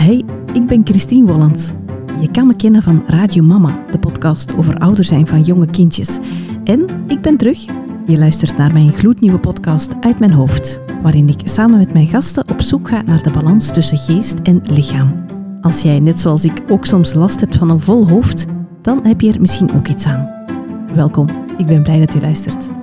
Hey, ik ben Christine Wollands. Je kan me kennen van Radio Mama, de podcast over ouder zijn van jonge kindjes. En ik ben terug. Je luistert naar mijn gloednieuwe podcast Uit mijn hoofd, waarin ik samen met mijn gasten op zoek ga naar de balans tussen geest en lichaam. Als jij, net zoals ik, ook soms last hebt van een vol hoofd, dan heb je er misschien ook iets aan. Welkom, ik ben blij dat je luistert.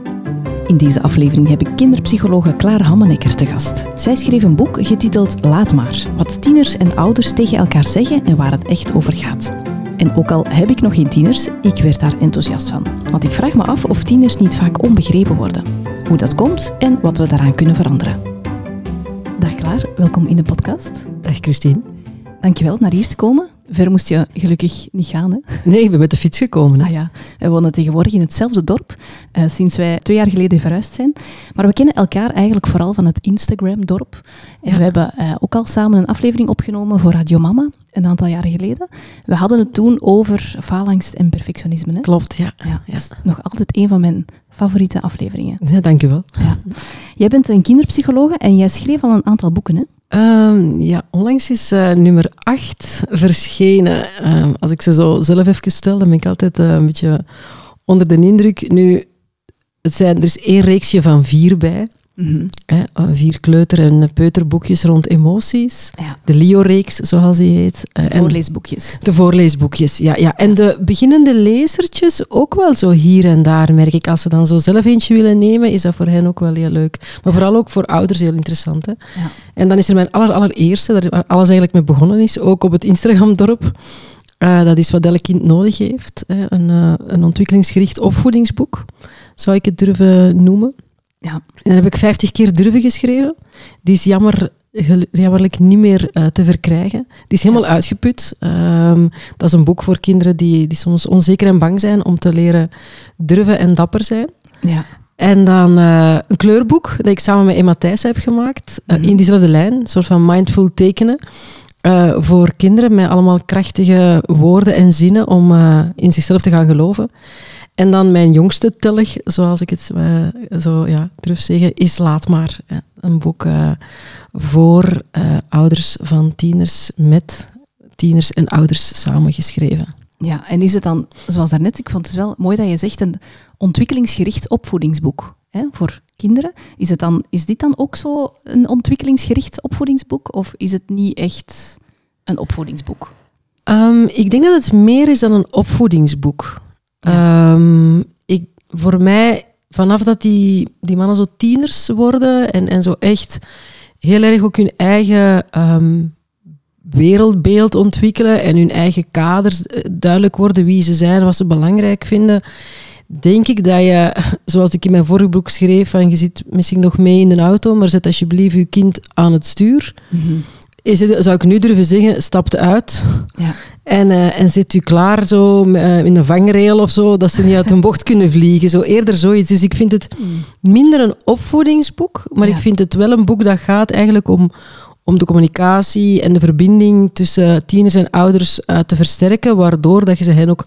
In deze aflevering heb ik kinderpsychologe Klaar Hammenekker te gast. Zij schreef een boek getiteld Laat maar, wat tieners en ouders tegen elkaar zeggen en waar het echt over gaat. En ook al heb ik nog geen tieners, ik werd daar enthousiast van. Want ik vraag me af of tieners niet vaak onbegrepen worden. Hoe dat komt en wat we daaraan kunnen veranderen. Dag Klaar, welkom in de podcast. Dag Christine. Dankjewel naar hier te komen. Ver moest je gelukkig niet gaan, hè? Nee, ik ben met de fiets gekomen. Hè? Ah ja, wij wonen tegenwoordig in hetzelfde dorp, uh, sinds wij twee jaar geleden verhuisd zijn. Maar we kennen elkaar eigenlijk vooral van het Instagram-dorp. En we hebben uh, ook al samen een aflevering opgenomen voor Radio Mama, een aantal jaren geleden. We hadden het toen over faalangst en perfectionisme. Hè? Klopt, ja. ja, ja. nog altijd een van mijn favoriete afleveringen. Ja, dank u wel. Ja. Jij bent een kinderpsychologe en jij schreef al een aantal boeken, hè? Um, ja, onlangs is uh, nummer 8 verschenen. Um, als ik ze zo zelf even stel, dan ben ik altijd uh, een beetje onder de indruk. Nu, het zijn, er is één reeksje van vier bij. Mm -hmm. Hè, vier kleuter- en peuterboekjes rond emoties. Ja. De Leo-reeks, zoals die heet. De voorleesboekjes. De voorleesboekjes, ja, ja. En de beginnende lezertjes ook wel zo hier en daar, merk ik. Als ze dan zo zelf eentje willen nemen, is dat voor hen ook wel heel leuk. Maar ja. vooral ook voor ouders heel interessant. Hè? Ja. En dan is er mijn aller, allereerste, waar alles eigenlijk mee begonnen is, ook op het Instagram-dorp. Uh, dat is wat elk kind nodig heeft. Hè? Een, uh, een ontwikkelingsgericht opvoedingsboek, zou ik het durven noemen. Ja. En dan heb ik 50 keer durven geschreven. Die is jammer, jammerlijk niet meer uh, te verkrijgen. Die is helemaal ja. uitgeput. Um, dat is een boek voor kinderen die, die soms onzeker en bang zijn om te leren durven en dapper zijn. Ja. En dan uh, een kleurboek dat ik samen met Emma Thijs heb gemaakt. Uh, mm -hmm. In diezelfde lijn, een soort van mindful tekenen. Voor kinderen met allemaal krachtige woorden en zinnen om in zichzelf te gaan geloven. En dan mijn jongste tellig, zoals ik het uh, zo ja, durf zeggen, is Laat maar. Een boek uh, voor uh, ouders van tieners met tieners en ouders samengeschreven. Ja, en is het dan, zoals daarnet, ik vond het wel mooi dat je zegt, een ontwikkelingsgericht opvoedingsboek hè, voor kinderen. Is, het dan, is dit dan ook zo een ontwikkelingsgericht opvoedingsboek of is het niet echt een opvoedingsboek? Um, ik denk dat het meer is dan een opvoedingsboek. Ja. Um, ik, voor mij, vanaf dat die, die mannen zo tieners worden en, en zo echt heel erg ook hun eigen um, wereldbeeld ontwikkelen en hun eigen kaders duidelijk worden wie ze zijn, wat ze belangrijk vinden, denk ik dat je, zoals ik in mijn vorige boek schreef, van je zit misschien nog mee in een auto, maar zet alsjeblieft je kind aan het stuur. Mm -hmm. Is het, zou ik nu durven zeggen, stapt uit. Ja. En, uh, en zit u klaar zo uh, in een vangrail of zo, dat ze niet uit een bocht kunnen vliegen. Zo eerder zoiets. Dus ik vind het minder een opvoedingsboek, maar ja. ik vind het wel een boek dat gaat eigenlijk om, om de communicatie en de verbinding tussen tieners en ouders uh, te versterken, waardoor dat je ze hen ook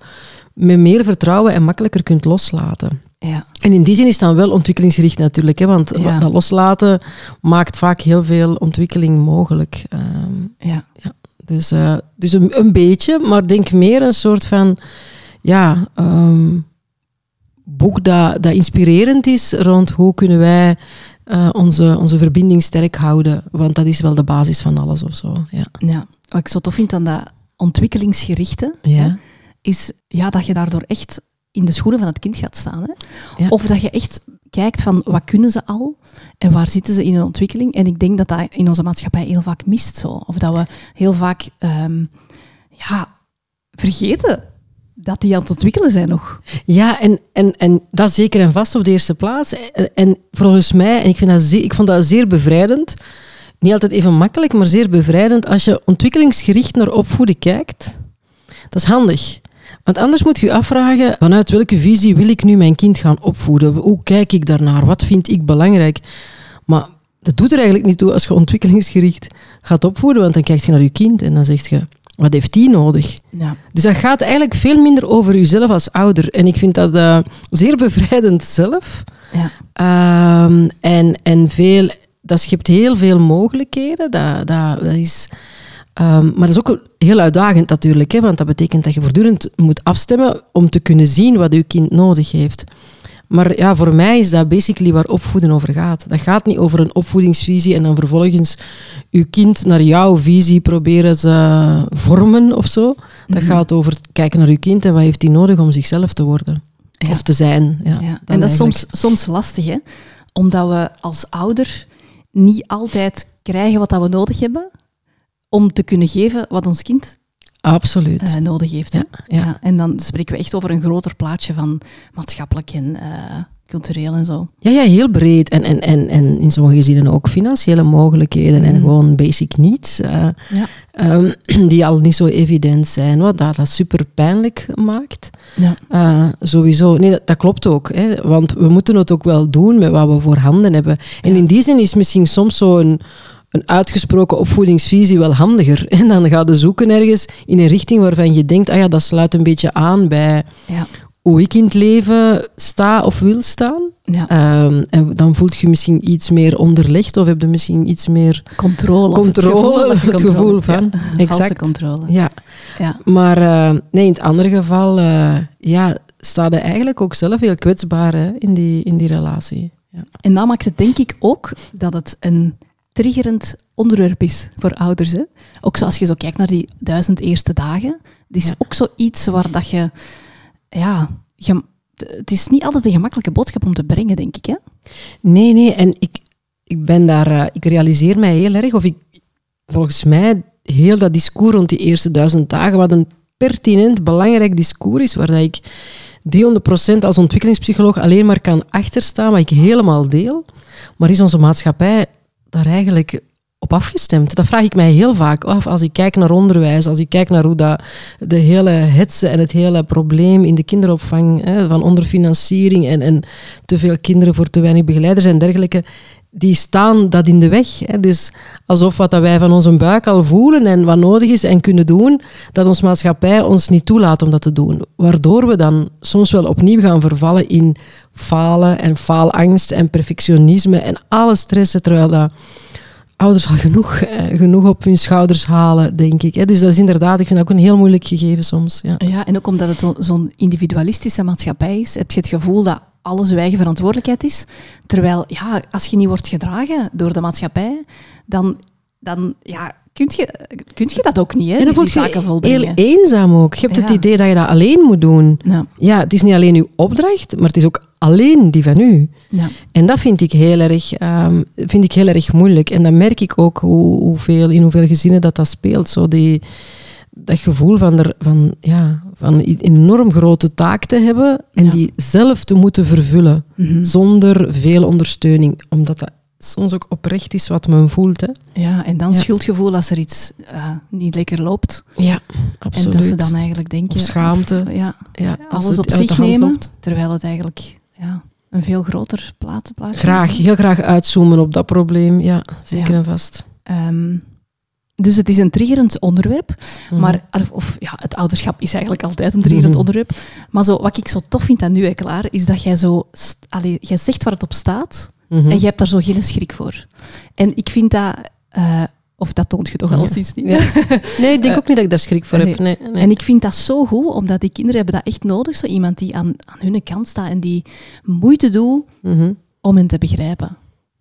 met meer vertrouwen en makkelijker kunt loslaten. Ja. En in die zin is het dan wel ontwikkelingsgericht natuurlijk, hè, want ja. dat loslaten maakt vaak heel veel ontwikkeling mogelijk. Um, ja. ja. Dus, uh, dus een, een, beetje, maar denk meer een soort van ja, um, boek dat, dat inspirerend is rond hoe kunnen wij uh, onze, onze verbinding sterk houden. Want dat is wel de basis van alles of zo. Ja. ja. Wat ik zo tof vind aan dat ontwikkelingsgerichte, ja. Hè, is ja, dat je daardoor echt in de schoenen van het kind gaat staan. Hè? Ja. Of dat je echt kijkt van wat kunnen ze al en waar zitten ze in hun ontwikkeling. En ik denk dat dat in onze maatschappij heel vaak mist. Zo. Of dat we heel vaak um, ja, vergeten dat die aan het ontwikkelen zijn nog. Ja, en, en, en dat zeker en vast op de eerste plaats. En, en volgens mij, en ik, vind dat zeer, ik vond dat zeer bevrijdend, niet altijd even makkelijk, maar zeer bevrijdend, als je ontwikkelingsgericht naar opvoeden kijkt. Dat is handig. Want anders moet je afvragen, vanuit welke visie wil ik nu mijn kind gaan opvoeden? Hoe kijk ik daarnaar? Wat vind ik belangrijk? Maar dat doet er eigenlijk niet toe als je ontwikkelingsgericht gaat opvoeden, want dan kijk je naar je kind en dan zeg je, wat heeft die nodig? Ja. Dus dat gaat eigenlijk veel minder over jezelf als ouder. En ik vind dat uh, zeer bevrijdend zelf. Ja. Um, en, en veel, dat schept heel veel mogelijkheden. Dat, dat, dat is Ehm, maar dat is ook heel uitdagend natuurlijk, hè, want dat betekent dat je voortdurend moet afstemmen om te kunnen zien wat je kind nodig heeft. Maar ja, voor mij is dat basically waar opvoeden over gaat. Dat gaat niet over een opvoedingsvisie en dan vervolgens je kind naar jouw visie proberen te vormen of zo. Dat Mhm. gaat over kijken naar je kind en wat heeft hij nodig om zichzelf te worden. Ja. Of te zijn. Ja, En dat is soms, soms lastig, hè? Omdat we als ouder niet altijd krijgen wat dat we nodig hebben om te kunnen geven wat ons kind Absoluut. eh, nodig heeft. Ja, ja. en dan spreken we echt over een groter plaatje van maatschappelijk en eh, cultureel en zo. Ja, ja, heel breed. En, en, en, en in sommige gezinnen ook financiële mogelijkheden en Mhm. gewoon basic needs. eh, Ja. ehm, die al niet zo evident zijn. Wat dat, dat super pijnlijk maakt. Ja. Sowieso. Nee, dat, dat klopt ook. Hè, want we moeten het ook wel doen met wat we voorhanden hebben. En in die zin is misschien soms zo'n een uitgesproken opvoedingsvisie wel handiger. En dan ga je zoeken ergens in een richting waarvan je denkt, ah ja, dat sluit een beetje aan bij Ja. hoe ik in het leven sta of wil staan. Ja. Ehm, en dan voelt je misschien iets meer onderlegd of heb je misschien iets meer Controle. controle, het gevoel hebt, ja. van. Valse Exact. controle. Ja, Ja. maar eh, nee, in het andere geval eh, ja, sta je eigenlijk ook zelf heel kwetsbaar hè, in, die, in die relatie. Ja. En dat maakt het denk ik ook dat het een triggerend onderwerp is voor ouders. Hè? Ook zoals je zo kijkt naar die duizend eerste dagen. Het is Ja. ook zoiets waar dat je... Ja, je- het is niet altijd een gemakkelijke boodschap om te brengen, denk ik. Hè? Nee, nee, en ik, ik ben daar, eh, ik realiseer mij heel erg, of ik, volgens mij, heel dat discours rond die eerste duizend dagen, wat een pertinent, belangrijk discours is, waar dat ik 300% als ontwikkelingspsycholoog alleen maar kan achterstaan, wat ik helemaal deel. Maar is onze maatschappij daar eigenlijk op afgestemd? Dat vraag ik mij heel vaak af als ik kijk naar onderwijs, als ik kijk naar hoe dat de hele hetze en het hele probleem in de kinderopvang hè, van onderfinanciering en, en te veel kinderen voor te weinig begeleiders en dergelijke, die staan dat in de weg. Hè. Dus alsof wat dat wij van onze buik al voelen en wat nodig is en kunnen doen, dat onze maatschappij ons niet toelaat om dat te doen. Waardoor we dan soms wel opnieuw gaan vervallen in falen en faalangst en perfectionisme en alle stressen, terwijl dat ouders al genoeg, eh, genoeg op hun schouders halen, denk ik. Hè. Dus dat is inderdaad, ik vind dat ook een heel moeilijk gegeven soms. Ja. Ja, en ook omdat het zo- zo'n individualistische maatschappij is, heb je het gevoel dat alles uw eigen verantwoordelijkheid is. Terwijl, ja, als je niet wordt gedragen door de maatschappij, dan, dan ja, kun, je, kun je dat ook niet, hè, En dan voel je je heel eenzaam ook. Je hebt het idee dat je dat alleen moet doen. Ja, Ja, het is niet alleen uw opdracht, maar het is ook alleen die van u. ja. En dat vind ik heel erg, ehm, vind ik heel erg moeilijk. En dan merk ik ook hoe, hoeveel, in hoeveel gezinnen dat, dat speelt. Zo die, dat gevoel van, er, van, ja, van een enorm grote taak te hebben en Ja. die zelf te moeten vervullen. Mhm. Zonder veel ondersteuning. Omdat dat soms ook oprecht is wat men voelt. Hè. ja, en dan Ja. schuldgevoel als er iets eh, niet lekker loopt. Ja, absoluut. En dat ze dan eigenlijk denken... Of schaamte. of, ja, ja, alles op zich nemen, loopt. terwijl het eigenlijk ja, een veel groter plaat, plaatje Graag, heel graag uitzoomen op dat probleem. Ja, zeker en vast. Ehm, dus het is een triggerend onderwerp. Mhm. Maar, of, ja, het ouderschap is eigenlijk altijd een triggerend Mhm. onderwerp. Maar zo, wat ik zo tof vind aan nu, hè, Klaar, is dat jij zo... Allee, jij zegt waar het op staat Mhm. en jij hebt daar zo geen schrik voor. En ik vind dat... eh, of dat toont je toch al sinds niet. Ja. Nee, ik denk Eh, ook niet dat ik daar schrik voor nee. heb. Nee, nee. En ik vind dat zo goed, omdat die kinderen hebben dat echt nodig. Zo iemand die aan, aan hun kant staat en die moeite doet om hen te begrijpen.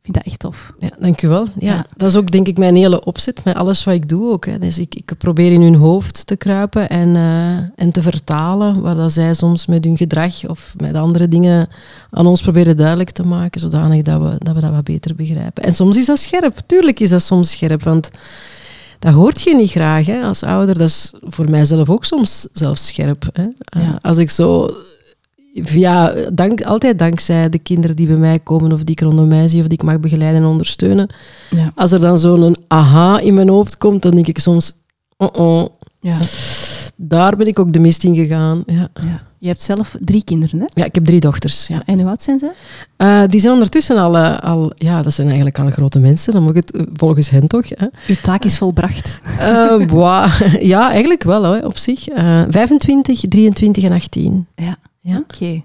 Vind dat echt tof. Ja, dankjewel. Ja, Ja. Dat is ook denk ik mijn hele opzet met alles wat ik doe ook. Hè. Dus ik, ik probeer in hun hoofd te kruipen en, eh, en te vertalen waar dat zij soms met hun gedrag of met andere dingen aan ons proberen duidelijk te maken, zodanig dat we, dat we dat wat beter begrijpen. En soms is dat scherp. Tuurlijk is dat soms scherp, want dat hoort je niet graag hè, als ouder. Dat is voor mijzelf ook soms zelfs scherp. Hè. Eh, Ja. Als ik zo via, dank, altijd dankzij de kinderen die bij mij komen of die ik rondom mij zie of die ik mag begeleiden en ondersteunen. Ja. Als er dan zo'n aha in mijn hoofd komt, dan denk ik soms, oh oh, Ja. daar ben ik ook de mist in gegaan. Ja. Ja. Je hebt zelf drie kinderen, hè? ja, ik heb drie dochters. Ja. Ja. En hoe oud zijn ze? Eh, die zijn ondertussen al, eh, al, ja, dat zijn eigenlijk al grote mensen, dan moet ik het eh, volgens hen toch. Hè. Uw taak is volbracht. Boah, ja, eigenlijk wel hoor, op zich. Eh 25, 23 en 18. Ja. Ja. Oké.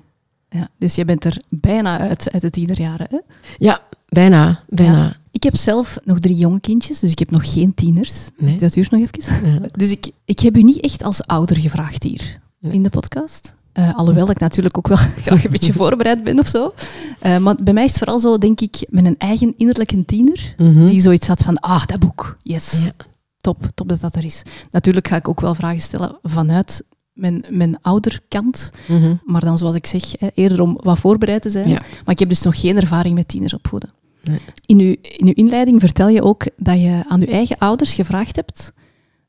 Ja. Dus je bent er bijna uit, uit het tienerjaren, hè? Ja, bijna, bijna. Ik heb zelf nog drie jonge kindjes, dus ik heb nog geen tieners. Nee. Dat duurt nog even. Ja. Dus ik, ik heb u niet echt als ouder gevraagd hier Nee. in de podcast. Eh, alhoewel ik natuurlijk ook wel graag een beetje voorbereid ben of zo. Eh, maar bij mij is het vooral zo, denk ik, met een eigen innerlijke tiener. Mhm. Die zoiets had van, ah, dat boek, yes. Ja. Top, top dat dat er is. Natuurlijk ga ik ook wel vragen stellen vanuit mijn, mijn ouderkant. Mhm. Maar dan, zoals ik zeg, eerder om wat voorbereid te zijn. Ja. Maar ik heb dus nog geen ervaring met tieners opvoeden. Nee. In, uw, in uw inleiding vertel je ook dat je aan uw eigen ouders gevraagd hebt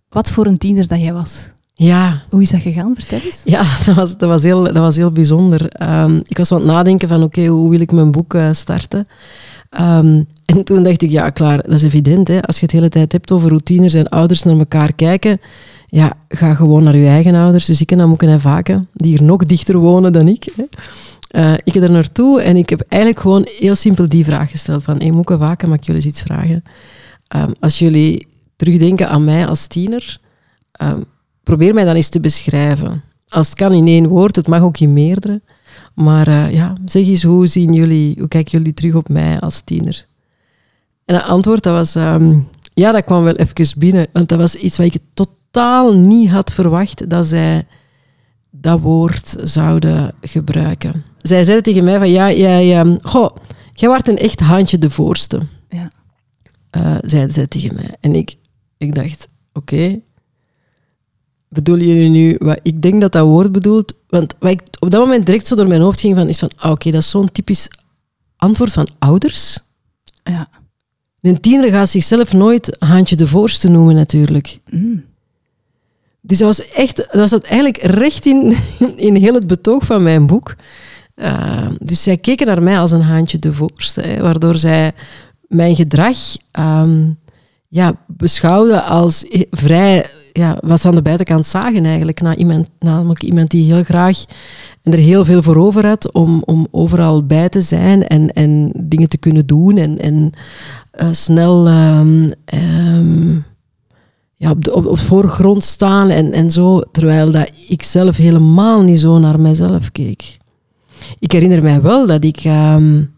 wat voor een tiener dat jij was. Ja, Hoe is dat gegaan? Vertel eens. Ja, dat was, dat was, heel, dat was heel bijzonder. Ehm, ik was aan het nadenken van, oké, hoe wil ik mijn boek eh, starten? Ehm, en toen dacht ik, ja, klaar, dat is evident. Hè? Als je het de hele tijd hebt over hoe tieners en ouders naar elkaar kijken, ja, ga gewoon naar je eigen ouders, dus ik en Moeken en Vaken, die hier nog dichter wonen dan ik. Hè? Eh, ik heb er naartoe en ik heb eigenlijk gewoon heel simpel die vraag gesteld van, hey, Moeken Vaken, mag ik jullie eens iets vragen? Ehm, als jullie terugdenken aan mij als tiener, ehm, probeer mij dan eens te beschrijven. Als het kan in één woord, het mag ook in meerdere. Maar eh, ja, zeg eens, hoe zien jullie, hoe kijken jullie terug op mij als tiener? En het antwoord, dat was, ehm, ja, dat kwam wel even binnen. Want dat was iets wat ik totaal niet had verwacht, dat zij dat woord zouden gebruiken. Zij zeiden tegen mij van, ja, jij, ehm, goh, jij wordt een echt handje de voorste Ja. eh zeiden zij tegen mij. En ik, ik dacht, oké, bedoelen jullie nu wat ik denk dat dat woord bedoelt? Want wat ik op dat moment direct zo door mijn hoofd ging van, is van, ah, oké, dat is zo'n typisch antwoord van ouders. Ja. Een tiener gaat zichzelf nooit handje de voorste noemen natuurlijk. Mm. Dus dat was echt, dat zat eigenlijk recht in, in heel het betoog van mijn boek. Uh, dus zij keken naar mij als een haantje de voorste, waardoor zij mijn gedrag um, ja, beschouwden als vrij, ja, wat ze aan de buitenkant zagen eigenlijk. Na iemand, namelijk iemand die heel graag en er heel veel voor over had om, om overal bij te zijn en, en dingen te kunnen doen en, en uh, snel um, op, de, voorgrond staan en, en zo, terwijl dat ik zelf helemaal niet zo naar mezelf keek. Ik herinner mij wel dat ik, um,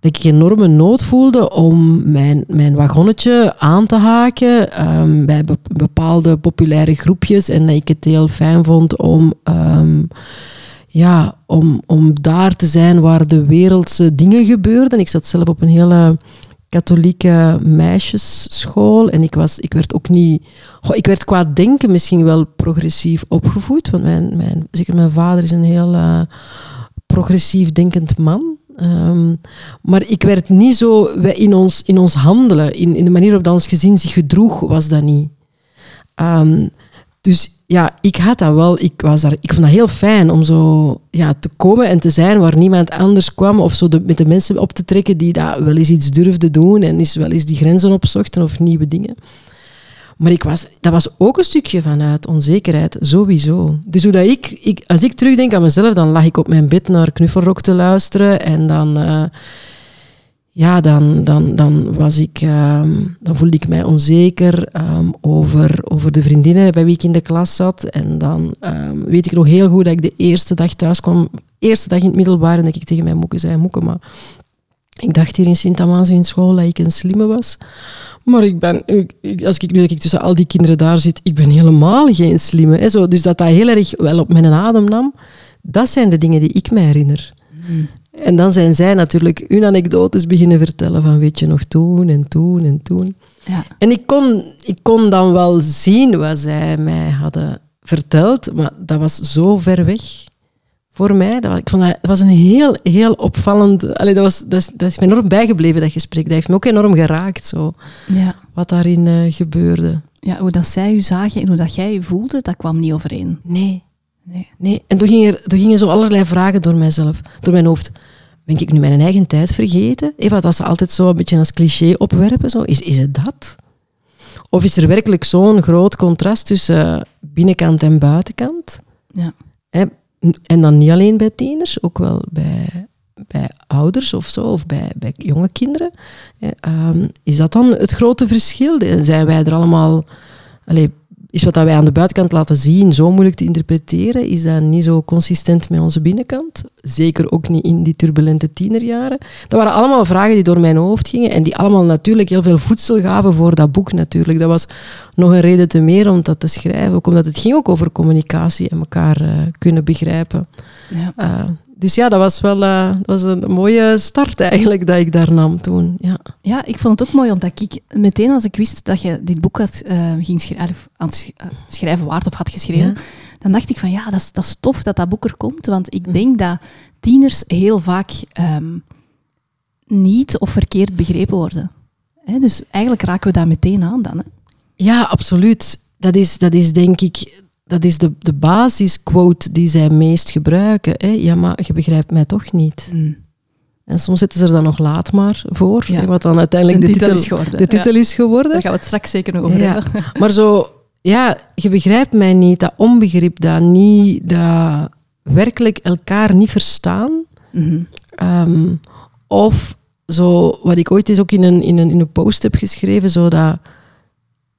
dat ik enorme nood voelde om mijn, mijn wagonnetje aan te haken um, bij be bepaalde populaire groepjes en dat ik het heel fijn vond om, um, ja, om, om daar te zijn waar de wereldse dingen gebeurden. Ik zat zelf op een hele katholieke meisjesschool. En ik, was, ik werd ook niet... Goh, ik werd qua denken misschien wel progressief opgevoed. Want mijn, mijn, zeker mijn vader is een heel uh, progressief denkend man. Um, maar ik werd niet zo... In ons, in ons handelen, in, in de manier waarop ons gezin zich gedroeg, was dat niet. Um, dus ja, ik had dat wel. Ik, was daar, ik vond dat heel fijn om zo ja, te komen en te zijn waar niemand anders kwam. Of zo de, met de mensen op te trekken die dat wel eens iets durfden doen en eens wel eens die grenzen opzochten of nieuwe dingen. Maar ik was, dat was ook een stukje vanuit onzekerheid, sowieso. Dus hoe dat ik, ik, als ik terugdenk aan mezelf, dan lag ik op mijn bed naar knuffelrock te luisteren en dan... Uh, ja, dan, dan, dan, was ik, um, dan voelde ik mij onzeker um, over, over de vriendinnen bij wie ik in de klas zat. En dan um, weet ik nog heel goed dat ik de eerste dag thuis kwam, eerste dag in het middelbaar, en dat ik tegen mijn moeke zei, moeke, maar ik dacht hier in Sint-Amans in school dat ik een slimme was. Maar ik ben, als ik nu dat ik tussen al die kinderen daar zit, ik ben helemaal geen slimme. Hè, zo. Dus dat dat heel erg wel op mijn adem nam, dat zijn de dingen die ik me herinner. Mm. En dan zijn zij natuurlijk hun anekdotes beginnen vertellen van weet je nog toen en toen en toen. Ja. En ik kon, ik kon dan wel zien wat zij mij hadden verteld, maar dat was zo ver weg voor mij. Dat was, ik vond dat, dat was een heel, heel opvallend... Allee, dat, was, dat, is, dat is me enorm bijgebleven, dat gesprek. Dat heeft me ook enorm geraakt, zo, ja. wat daarin uh, gebeurde. Ja, hoe dat zij u zagen en hoe dat jij je voelde, dat kwam niet overeen. Nee. Nee. nee. En toen gingen, er, toen gingen zo allerlei vragen door mijzelf, door mijn hoofd. Ben ik nu mijn eigen tijd vergeten? Even dat ze altijd zo een beetje als cliché opwerpen. Zo. Is, is het dat? Of is er werkelijk zo'n groot contrast tussen binnenkant en buitenkant? Ja. En dan niet alleen bij tieners, ook wel bij, bij ouders of zo, of bij, bij jonge kinderen. Um, is dat dan het grote verschil? Zijn wij er allemaal... Allez, is wat dat wij aan de buitenkant laten zien zo moeilijk te interpreteren? Is dat niet zo consistent met onze binnenkant? Zeker ook niet in die turbulente tienerjaren. Dat waren allemaal vragen die door mijn hoofd gingen en die allemaal natuurlijk heel veel voedsel gaven voor dat boek natuurlijk. Dat was nog een reden te meer om dat te schrijven, ook omdat het ging ook over communicatie en elkaar uh, kunnen begrijpen. Ja. Uh, dus ja, dat was wel uh, dat was een mooie start eigenlijk dat ik daar nam toen. Ja. ja, ik vond het ook mooi omdat ik meteen als ik wist dat je dit boek had, uh, ging schrijven, aan het eh, schrijven waard of had geschreven, dan dacht ik van ja, dat is, dat is tof dat dat boek er komt. Want ik denk dat tieners heel vaak um, niet of verkeerd begrepen worden. Hè? Dus eigenlijk raken we daar meteen aan dan. Hè? Ja, absoluut. Dat is, dat is denk ik dat is de, de basisquote die zij meest gebruiken. Hè? Ja, maar je begrijpt mij toch niet. Mm. En soms zitten ze er dan nog laat maar voor, wat dan uiteindelijk de, titel, is geworden. De titel is geworden. Daar gaan we het straks zeker nog over hebben. Maar zo, ja, je begrijpt mij niet, dat onbegrip, dat niet, dat werkelijk elkaar niet verstaan. Mhm. Ehm, of zo, wat ik ooit eens ook in een, in een, in een post heb geschreven, zo dat,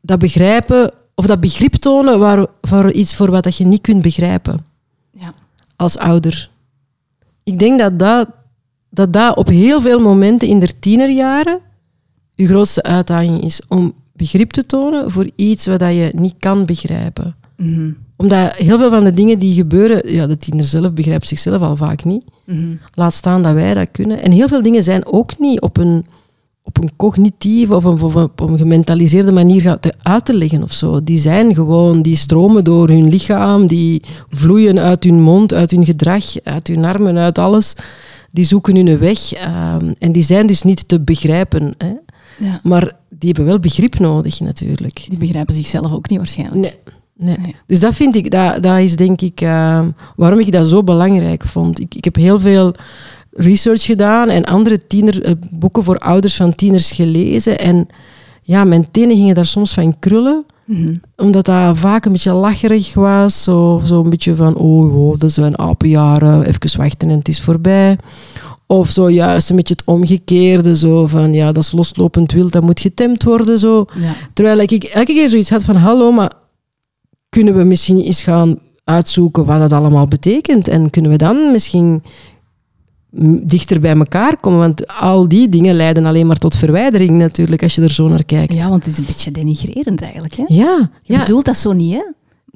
dat begrijpen of dat begrip tonen waar, voor iets voor wat dat je niet kunt begrijpen ja. als ouder. Ik denk dat dat, dat dat op heel veel momenten in de tienerjaren je grootste uitdaging is om begrip te tonen voor iets wat je niet kan begrijpen. Mhm. Omdat heel veel van de dingen die gebeuren, ja, de tiener zelf begrijpt zichzelf al vaak niet. Mhm. Laat staan dat wij dat kunnen. En heel veel dingen zijn ook niet op een op een cognitieve of een, of op een gementaliseerde manier uit te leggen of zo. Die zijn gewoon, die stromen door hun lichaam, die vloeien uit hun mond, uit hun gedrag, uit hun armen, uit alles. Die zoeken hun weg ehm, en die zijn dus niet te begrijpen. Hè. Ja. Maar die hebben wel begrip nodig natuurlijk. Die begrijpen zichzelf ook niet waarschijnlijk. Nee. Nee. Dus dat vind ik, dat, dat is denk ik uh, waarom ik dat zo belangrijk vond. Ik, ik heb heel veel research gedaan en andere tiener, eh, boeken voor ouders van tieners gelezen. En ja, mijn tenen gingen daar soms van krullen. Mhm. Omdat dat vaak een beetje lacherig was. Zo, zo een beetje van, oh, oh dat zijn apenjaren, even wachten en het is voorbij. Of zo juist een beetje het omgekeerde, zo van, ja, dat is loslopend wild, dat moet getemd worden. Zo. Terwijl ik elke keer zoiets had van, hallo, maar kunnen we misschien eens gaan uitzoeken wat dat allemaal betekent? En kunnen we dan misschien dichter bij elkaar komen. Want al die dingen leiden alleen maar tot verwijdering natuurlijk, als je er zo naar kijkt. Ja, want het is een beetje denigrerend eigenlijk. Hè? Ja. Je ja. bedoelt dat zo niet, hè?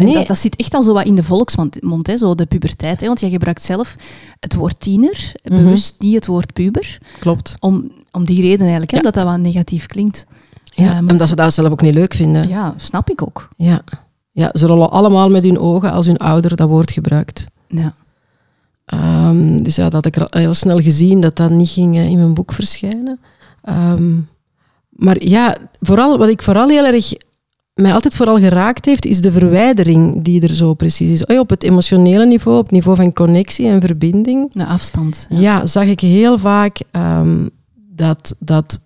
Nee. Dat, dat zit echt al zo wat in de volksmond, hè? zo de puberteit. Hè? Want jij gebruikt zelf het woord tiener, mhm. bewust niet het woord puber. Klopt. Om, om die reden eigenlijk, hè? dat dat wat negatief klinkt. Ja, en dat ze dat zelf ook niet leuk vinden. Ja, snap ik ook. Ja. ja, ze rollen allemaal met hun ogen als hun ouder dat woord gebruikt. Ja. Um, dus ja, dat had ik heel snel gezien dat dat niet ging eh, in mijn boek verschijnen. Um, maar ja, vooral, wat ik vooral heel erg mij altijd vooral geraakt heeft, is de verwijdering die er zo precies is. Oh op het emotionele niveau, op het niveau van connectie en verbinding. De afstand. Ja, zag ik heel vaak um, dat, dat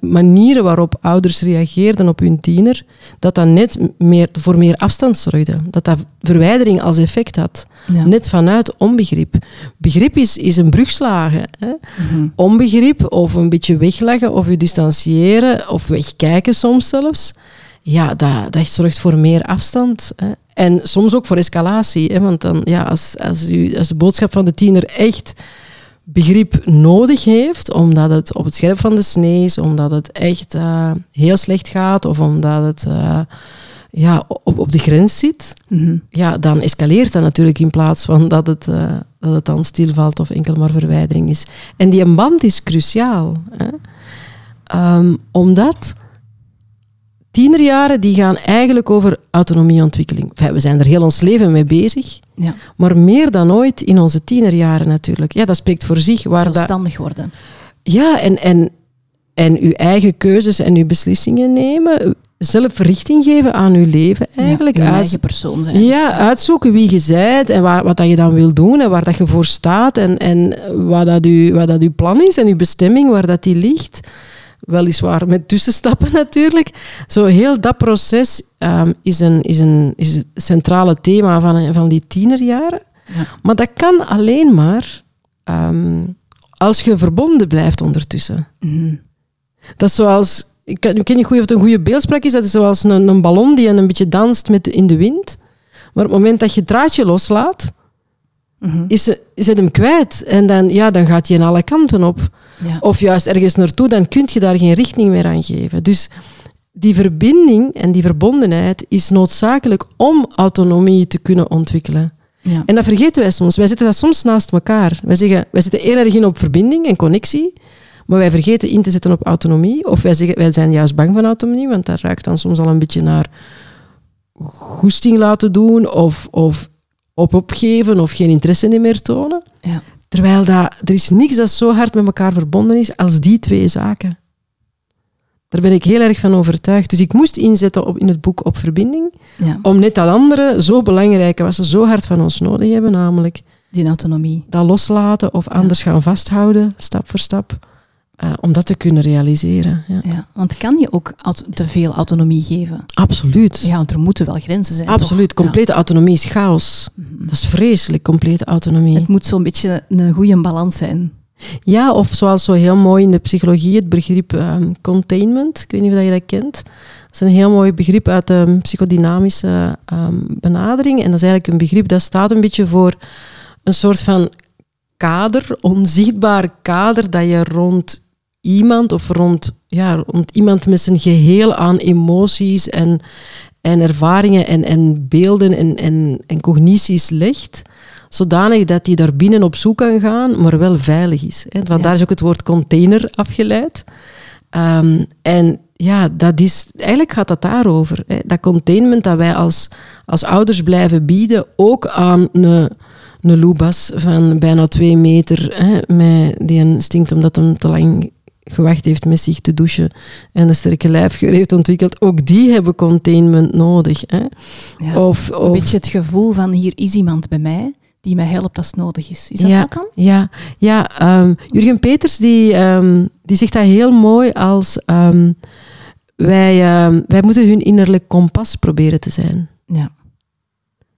manieren waarop ouders reageerden op hun tiener, dat dat net meer, voor meer afstand zorgde. Dat dat verwijdering als effect had. Net vanuit onbegrip. Begrip is, is een brugslagen. Hè? Mhm. Onbegrip of een beetje wegleggen of je distancieren of wegkijken soms zelfs. Ja, dat, dat zorgt voor meer afstand. Hè? En soms ook voor escalatie. Hè? Want dan, ja, als, als, u, als de boodschap van de tiener echt begrip nodig heeft, omdat het op het scherp van de snee is, omdat het echt uh, heel slecht gaat of omdat het uh, ja, op, op de grens zit, mm ja, dan escaleert dat natuurlijk in plaats van dat het, uh, dat het dan stilvalt of enkel maar verwijdering is. En die band is cruciaal. Hè? Um, omdat tienerjaren die gaan eigenlijk over autonomieontwikkeling. we zijn er heel ons leven mee bezig. Ja. Maar meer dan ooit in onze tienerjaren natuurlijk. Ja, dat spreekt voor zich. Waar Zelfstandig worden. Ja, en, en, en uw eigen keuzes en uw beslissingen nemen. Zelf richting geven aan uw leven eigenlijk. Ja, eigen persoon zijn. Ja, uitzoeken wie je bent en waar, wat dat je dan wil doen en waar dat je voor staat en, en wat, dat u, wat dat uw plan is en uw bestemming, waar dat die ligt weliswaar met tussenstappen natuurlijk. Zo heel dat proces um, is, een, is, een, is het centrale thema van, van die tienerjaren. Ja. Maar dat kan alleen maar um, als je verbonden blijft ondertussen. Mm. Dat is zoals ik, ik weet niet goed of het een goede beeldspraak is. Dat is zoals een, een ballon die een beetje danst met, in de wind. Maar op het moment dat je het draadje loslaat, Mhm. is, ze- is het hem kwijt. En dan, ja, dan gaat hij aan alle kanten op. Ja. Of juist ergens naartoe, dan kun je daar geen richting meer aan geven. Dus die verbinding en die verbondenheid is noodzakelijk om autonomie te kunnen ontwikkelen. Ja. En dat vergeten wij soms. Wij zitten dat soms naast elkaar. Wij zeggen, wij zitten heel erg in op verbinding en connectie, maar wij vergeten in te zetten op autonomie. Of wij, zeggen, wij zijn juist bang van autonomie, want dat ruikt dan soms al een beetje naar goesting laten doen of, of op opgeven of geen interesse in meer tonen. Ja. Terwijl dat, er is niks dat zo hard met elkaar verbonden is als die twee zaken. Daar ben ik heel erg van overtuigd. Dus ik moest inzetten op, in het boek op verbinding, ja, om net dat andere zo belangrijk, wat ze zo hard van ons nodig hebben, namelijk die autonomie. dat loslaten of anders gaan vasthouden, stap voor stap, eh, om dat te kunnen realiseren. Ja. Ja. Want kan je ook te veel autonomie geven? Absoluut. Ja, want er moeten wel grenzen zijn. Absoluut. toch? Complete autonomie is chaos. Mhm. Dat is vreselijk, complete autonomie. Het moet zo'n beetje een goede balans zijn. Ja, of zoals zo heel mooi in de psychologie, het begrip ehm, containment. Ik weet niet of je dat kent. Dat is een heel mooi begrip uit de psychodynamische ehm, benadering. En dat is eigenlijk een begrip dat staat een beetje voor een soort van kader, onzichtbaar kader, dat je rond iemand of rond, ja, rond iemand met zijn geheel aan emoties en, en ervaringen en, en beelden en, en, en cognities legt zodanig dat hij daar binnen op zoek kan gaan, maar wel veilig is. Hè. Vandaar Ja. is ook het woord container afgeleid. Ehm, en ja, dat is, eigenlijk gaat dat daarover. Hè. Dat containment dat wij als, als ouders blijven bieden, ook aan een, een loebas van bijna twee meter, hè, met, die een stinkt omdat hem te lang gewacht heeft met zich te douchen en een sterke lijfgeur heeft ontwikkeld, ook die hebben containment nodig. Hè. Ja. Of, Een of, beetje het gevoel van hier is iemand bij mij die mij helpt als het nodig is. Is dat ja, dat dan? Ja, ja ehm, Jurgen Peters die, ehm, die zegt dat heel mooi als ehm, wij, wij moeten hun innerlijk kompas proberen te zijn. Ja.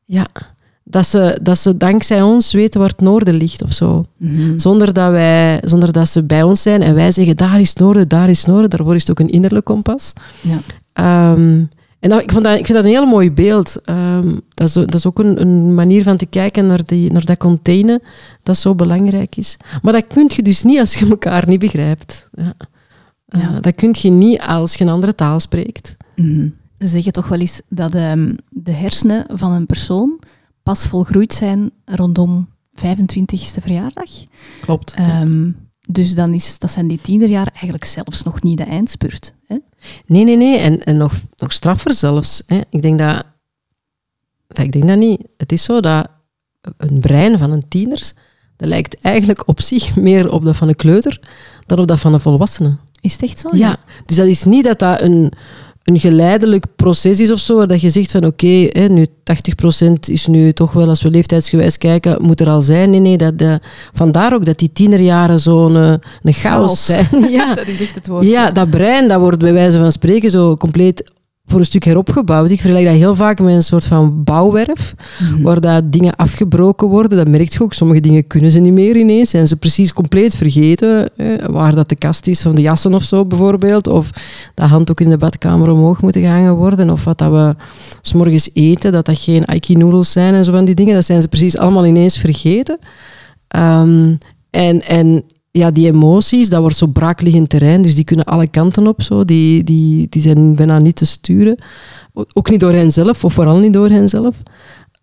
Ja, dat ze, dat ze dankzij ons weten waar het noorden ligt of zo. Mhm. Zonder dat, wij, zonder dat ze bij ons zijn en wij zeggen daar is het noorden, daar is noorden. Daarvoor is het ook een innerlijk kompas. Ja. Ehm, en dat, ik, vond dat, ik vind dat een heel mooi beeld. Ehm, dat, is, ook- dat is ook een, een manier van te kijken naar, die, naar dat containen dat zo belangrijk is. Maar dat kun je dus niet als je elkaar niet begrijpt. Ja. Eh, Ja. dat kun je niet als je een andere taal spreekt. Mhm. Ze zeggen toch wel eens dat ehm, de hersenen van een persoon pas volgroeid zijn rondom 25ste verjaardag. Klopt. Ehm, dus dan is, dat zijn die tienerjaren eigenlijk zelfs nog niet de eindspurt. Hè? Nee, nee, nee. En, en nog, nog straffer zelfs. Hè. Ik denk dat... ik denk dat niet. Het is zo dat een brein van een tiener, dat lijkt eigenlijk op zich meer op dat van een kleuter dan op dat van een volwassene. Is het echt zo? Ja, dus dat is niet dat dat een, een geleidelijk proces is of zo, dat je zegt van oké, hè, nu 80% is nu toch wel, als we leeftijdsgewijs kijken, moet er al zijn. Nee, nee, dat, dat, vandaar ook dat die tienerjaren zo'n een chaos Chaos. zijn. Ja. dat is echt het woord. Ja, dat brein, dat wordt bij wijze van spreken zo compleet voor een stuk heropgebouwd. Ik vergelijk dat heel vaak met een soort van bouwwerf, Mhm. waar dat dingen afgebroken worden. Dat merk je ook. Sommige dingen kunnen ze niet meer ineens. Zijn ze precies compleet vergeten. Eh, waar dat de kast is van de jassen of zo bijvoorbeeld. Of dat handdoek in de badkamer omhoog moeten gehangen worden. Of wat dat we s'morgens eten, dat dat geen aiki-noedels zijn en zo van die dingen. Dat zijn ze precies allemaal ineens vergeten. Ehm, en, en ja, die emoties, dat wordt zo braakliggend terrein, dus die kunnen alle kanten op. Zo. Die, die, die zijn bijna niet te sturen. Ook niet door hen zelf, of vooral niet door hen zelf.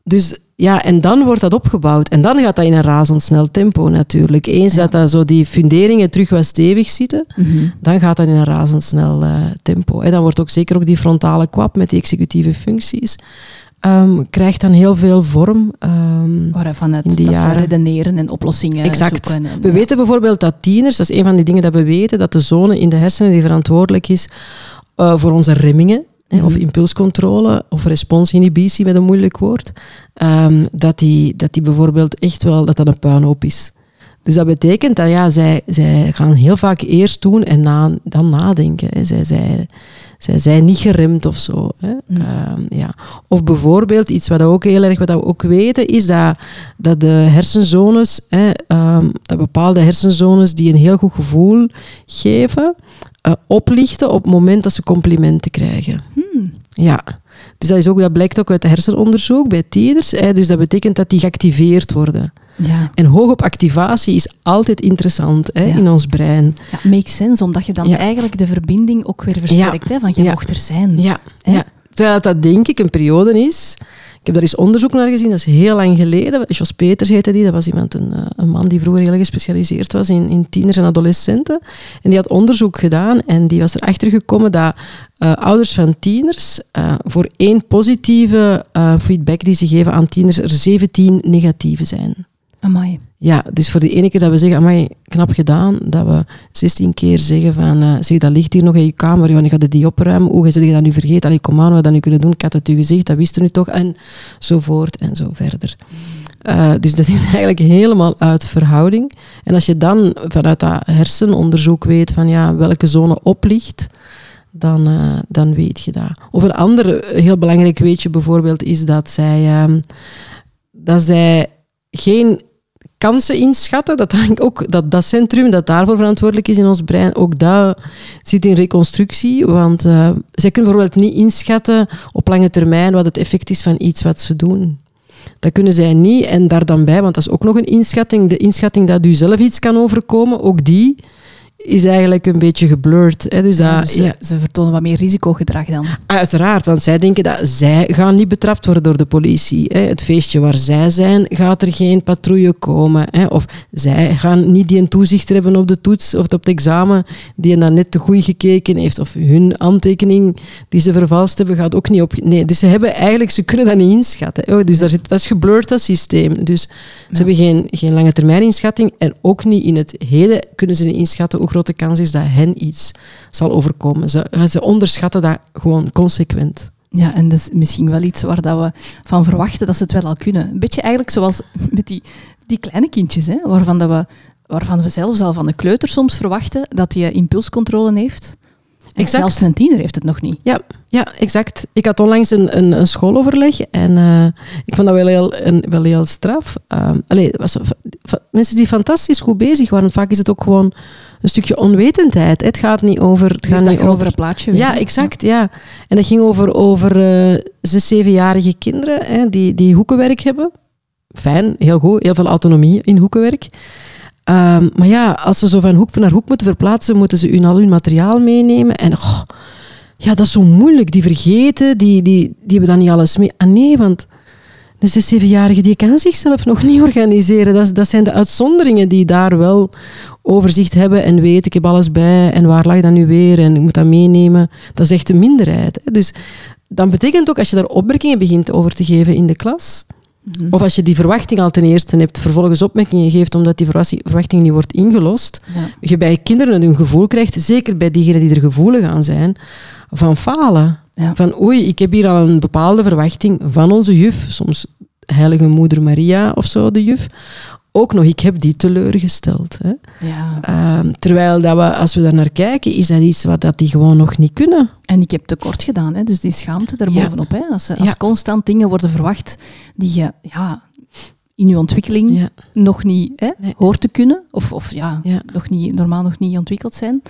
Dus ja, en dan wordt dat opgebouwd. En dan gaat dat in een razendsnel tempo natuurlijk. Eens Ja. dat, dat zo die funderingen terug wat stevig zitten, Mhm. dan gaat dat in een razendsnel eh, tempo. En dan wordt ook zeker ook die frontale kwap met die executieve functies, ehm, krijgt dan heel veel vorm. ehm, Waarvan het dat ze jaren. redeneren en oplossingen Exact. zoeken. En, We ja. weten bijvoorbeeld dat tieners, dat is een van die dingen dat we weten, dat de zone in de hersenen die verantwoordelijk is eh, voor onze remmingen, hè, of Mhm. impulscontrole, of responsinhibitie met een moeilijk woord, ehm, dat, die, dat die bijvoorbeeld echt wel dat dat een puinhoop is. Dus dat betekent dat ja, zij, zij gaan heel vaak eerst doen en na, dan nadenken. Hè. Zij, zij, zij zijn niet geremd of zo. Hè. Mm. Ehm, ja. Of bijvoorbeeld, iets wat, we ook heel erg, wat we ook weten, is dat, dat de hersenzones, hè, ehm, dat bepaalde hersenzones die een heel goed gevoel geven, eh, oplichten op het moment dat ze complimenten krijgen. Hmm. Ja, dus dat, is ook, dat blijkt ook uit hersenonderzoek bij tieners. Hè, dus dat betekent dat die geactiveerd worden. Ja. En hoog op activatie is altijd interessant hè, Ja. in ons brein. ja, makes sense, omdat je dan Ja. eigenlijk de verbinding ook weer versterkt. Hè, van, mocht er zijn. Ja. Terwijl dat denk ik een periode is. Ik heb daar eens onderzoek naar gezien, dat is heel lang geleden. Jos Peters heette die, dat was iemand, een, eh, een man die vroeger heel gespecialiseerd was in, in tieners en adolescenten. En die had onderzoek gedaan en die was erachter gekomen dat eh, ouders van tieners eh, voor één positieve feedback die ze geven aan tieners er 17 negatieve zijn. Amai. Ja, dus voor de ene keer dat we zeggen, amai, knap gedaan, dat we 16 keer zeggen van, eh, zeg, dat ligt hier nog in je kamer, wanneer gaat je die opruimen? Hoe ga je dat nu vergeten? Allee, kom aan, wat dat nu kunnen doen? Ik had het u gezegd, dat wist u nu toch? En zo voort en zo verder. Eh, dus dat is eigenlijk helemaal uit verhouding. En als je dan vanuit dat hersenonderzoek weet van, ja, welke zone oplicht, dan, eh, dan weet je dat. Of een ander heel belangrijk weetje bijvoorbeeld is dat zij, dat zij geen kansen inschatten. Dat, hangt ook, dat, dat centrum dat daarvoor verantwoordelijk is in ons brein, ook dat zit in reconstructie. Want eh, zij kunnen bijvoorbeeld niet inschatten op lange termijn wat het effect is van iets wat ze doen. Dat kunnen zij niet. En daar dan bij, want dat is ook nog een inschatting, de inschatting dat u zelf iets kan overkomen, ook die is eigenlijk een beetje geblurred. Hè. Dus dat, Ja, dus ze, ja. ze vertonen wat meer risicogedrag dan. Uiteraard, want zij denken dat zij gaan niet betrapt worden door de politie. Hè. Het feestje waar zij zijn, gaat er geen patrouille komen. Hè. Of zij gaan niet die een toezichter hebben op de toets of op het examen die dan net te goed gekeken heeft. Of hun handtekening die ze vervalst hebben, gaat ook niet op... Nee, dus ze hebben eigenlijk, ze kunnen dat niet inschatten. Oh, dus daar zit, dat is geblurred, dat systeem. Dus ze hebben geen, geen lange termijn inschatting en ook niet in het heden kunnen ze niet inschatten hoe groot de kans is dat hen iets zal overkomen. Ze, ze onderschatten dat gewoon consequent. Ja, en dat is misschien wel iets waar dat we van verwachten dat ze het wel al kunnen. Een beetje eigenlijk zoals met die, die kleine kindjes, hè, waarvan, dat we, waarvan we zelfs al van de kleuter soms verwachten dat die impulscontrole heeft. En Exact. zelfs een tiener heeft het nog niet. Ja, ja, exact. Ik had onlangs een, een, een schooloverleg en eh, ik vond dat wel heel, een, wel heel straf. Um, allee, was, mensen die fantastisch goed bezig waren, vaak is het ook gewoon een stukje onwetendheid. Het gaat niet over... Het gaat niet over plaatje. weer, Ja, hè. exact. Ja. En dat ging over, over zes, zevenjarige kinderen hè, die, die hoekenwerk hebben. Fijn, heel goed. Heel veel autonomie in hoekenwerk. Ehm, maar ja, als ze zo van hoek naar hoek moeten verplaatsen, moeten ze hun, al hun materiaal meenemen. En ja, dat is zo moeilijk. Die vergeten, die, die, die hebben dan niet alles mee. Ah nee, want een zes, zevenjarige die kan zichzelf nog niet organiseren. Dat, dat zijn de uitzonderingen die daar wel overzicht hebben en weten, ik heb alles bij en waar lag dat nu weer en ik moet dat meenemen. Dat is echt de minderheid. Hè. Dus dan betekent ook als je daar opmerkingen begint over te geven in de klas, Mhm. of als je die verwachting al ten eerste hebt, vervolgens opmerkingen geeft omdat die verwachting verwachting niet wordt ingelost, Ja. je bij kinderen een gevoel krijgt, zeker bij diegenen die er gevoelig aan zijn, van falen. Ja. Van oei, ik heb hier al een bepaalde verwachting van onze juf, soms Heilige Moeder Maria of zo, de juf. Ook nog, ik heb die teleurgesteld. Hè. Ja. Ehm, terwijl dat we, als we daar naar kijken, is dat iets wat dat die gewoon nog niet kunnen. En ik heb tekort gedaan, hè? dus die schaamte daarbovenop. Hè? Als, als Ja. constant dingen worden verwacht die je ja, in je ontwikkeling Ja. nog niet hè, Nee. hoort te kunnen, of, of ja, Ja. Nog niet, normaal nog niet ontwikkeld zijn.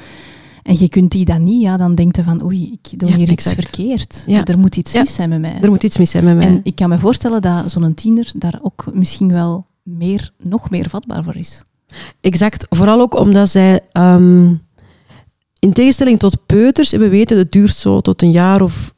En je kunt die dan niet, ja, dan denk je van oei, ik doe Ja, hier iets verkeerd. Ja. Er moet iets Ja. mis zijn met mij. Er moet iets mis zijn met mij. En ik kan me voorstellen dat zo'n tiener daar ook misschien wel meer, nog meer vatbaar voor is. Exact. Vooral ook omdat zij, ehm, in tegenstelling tot peuters, en we weten het duurt zo tot een jaar of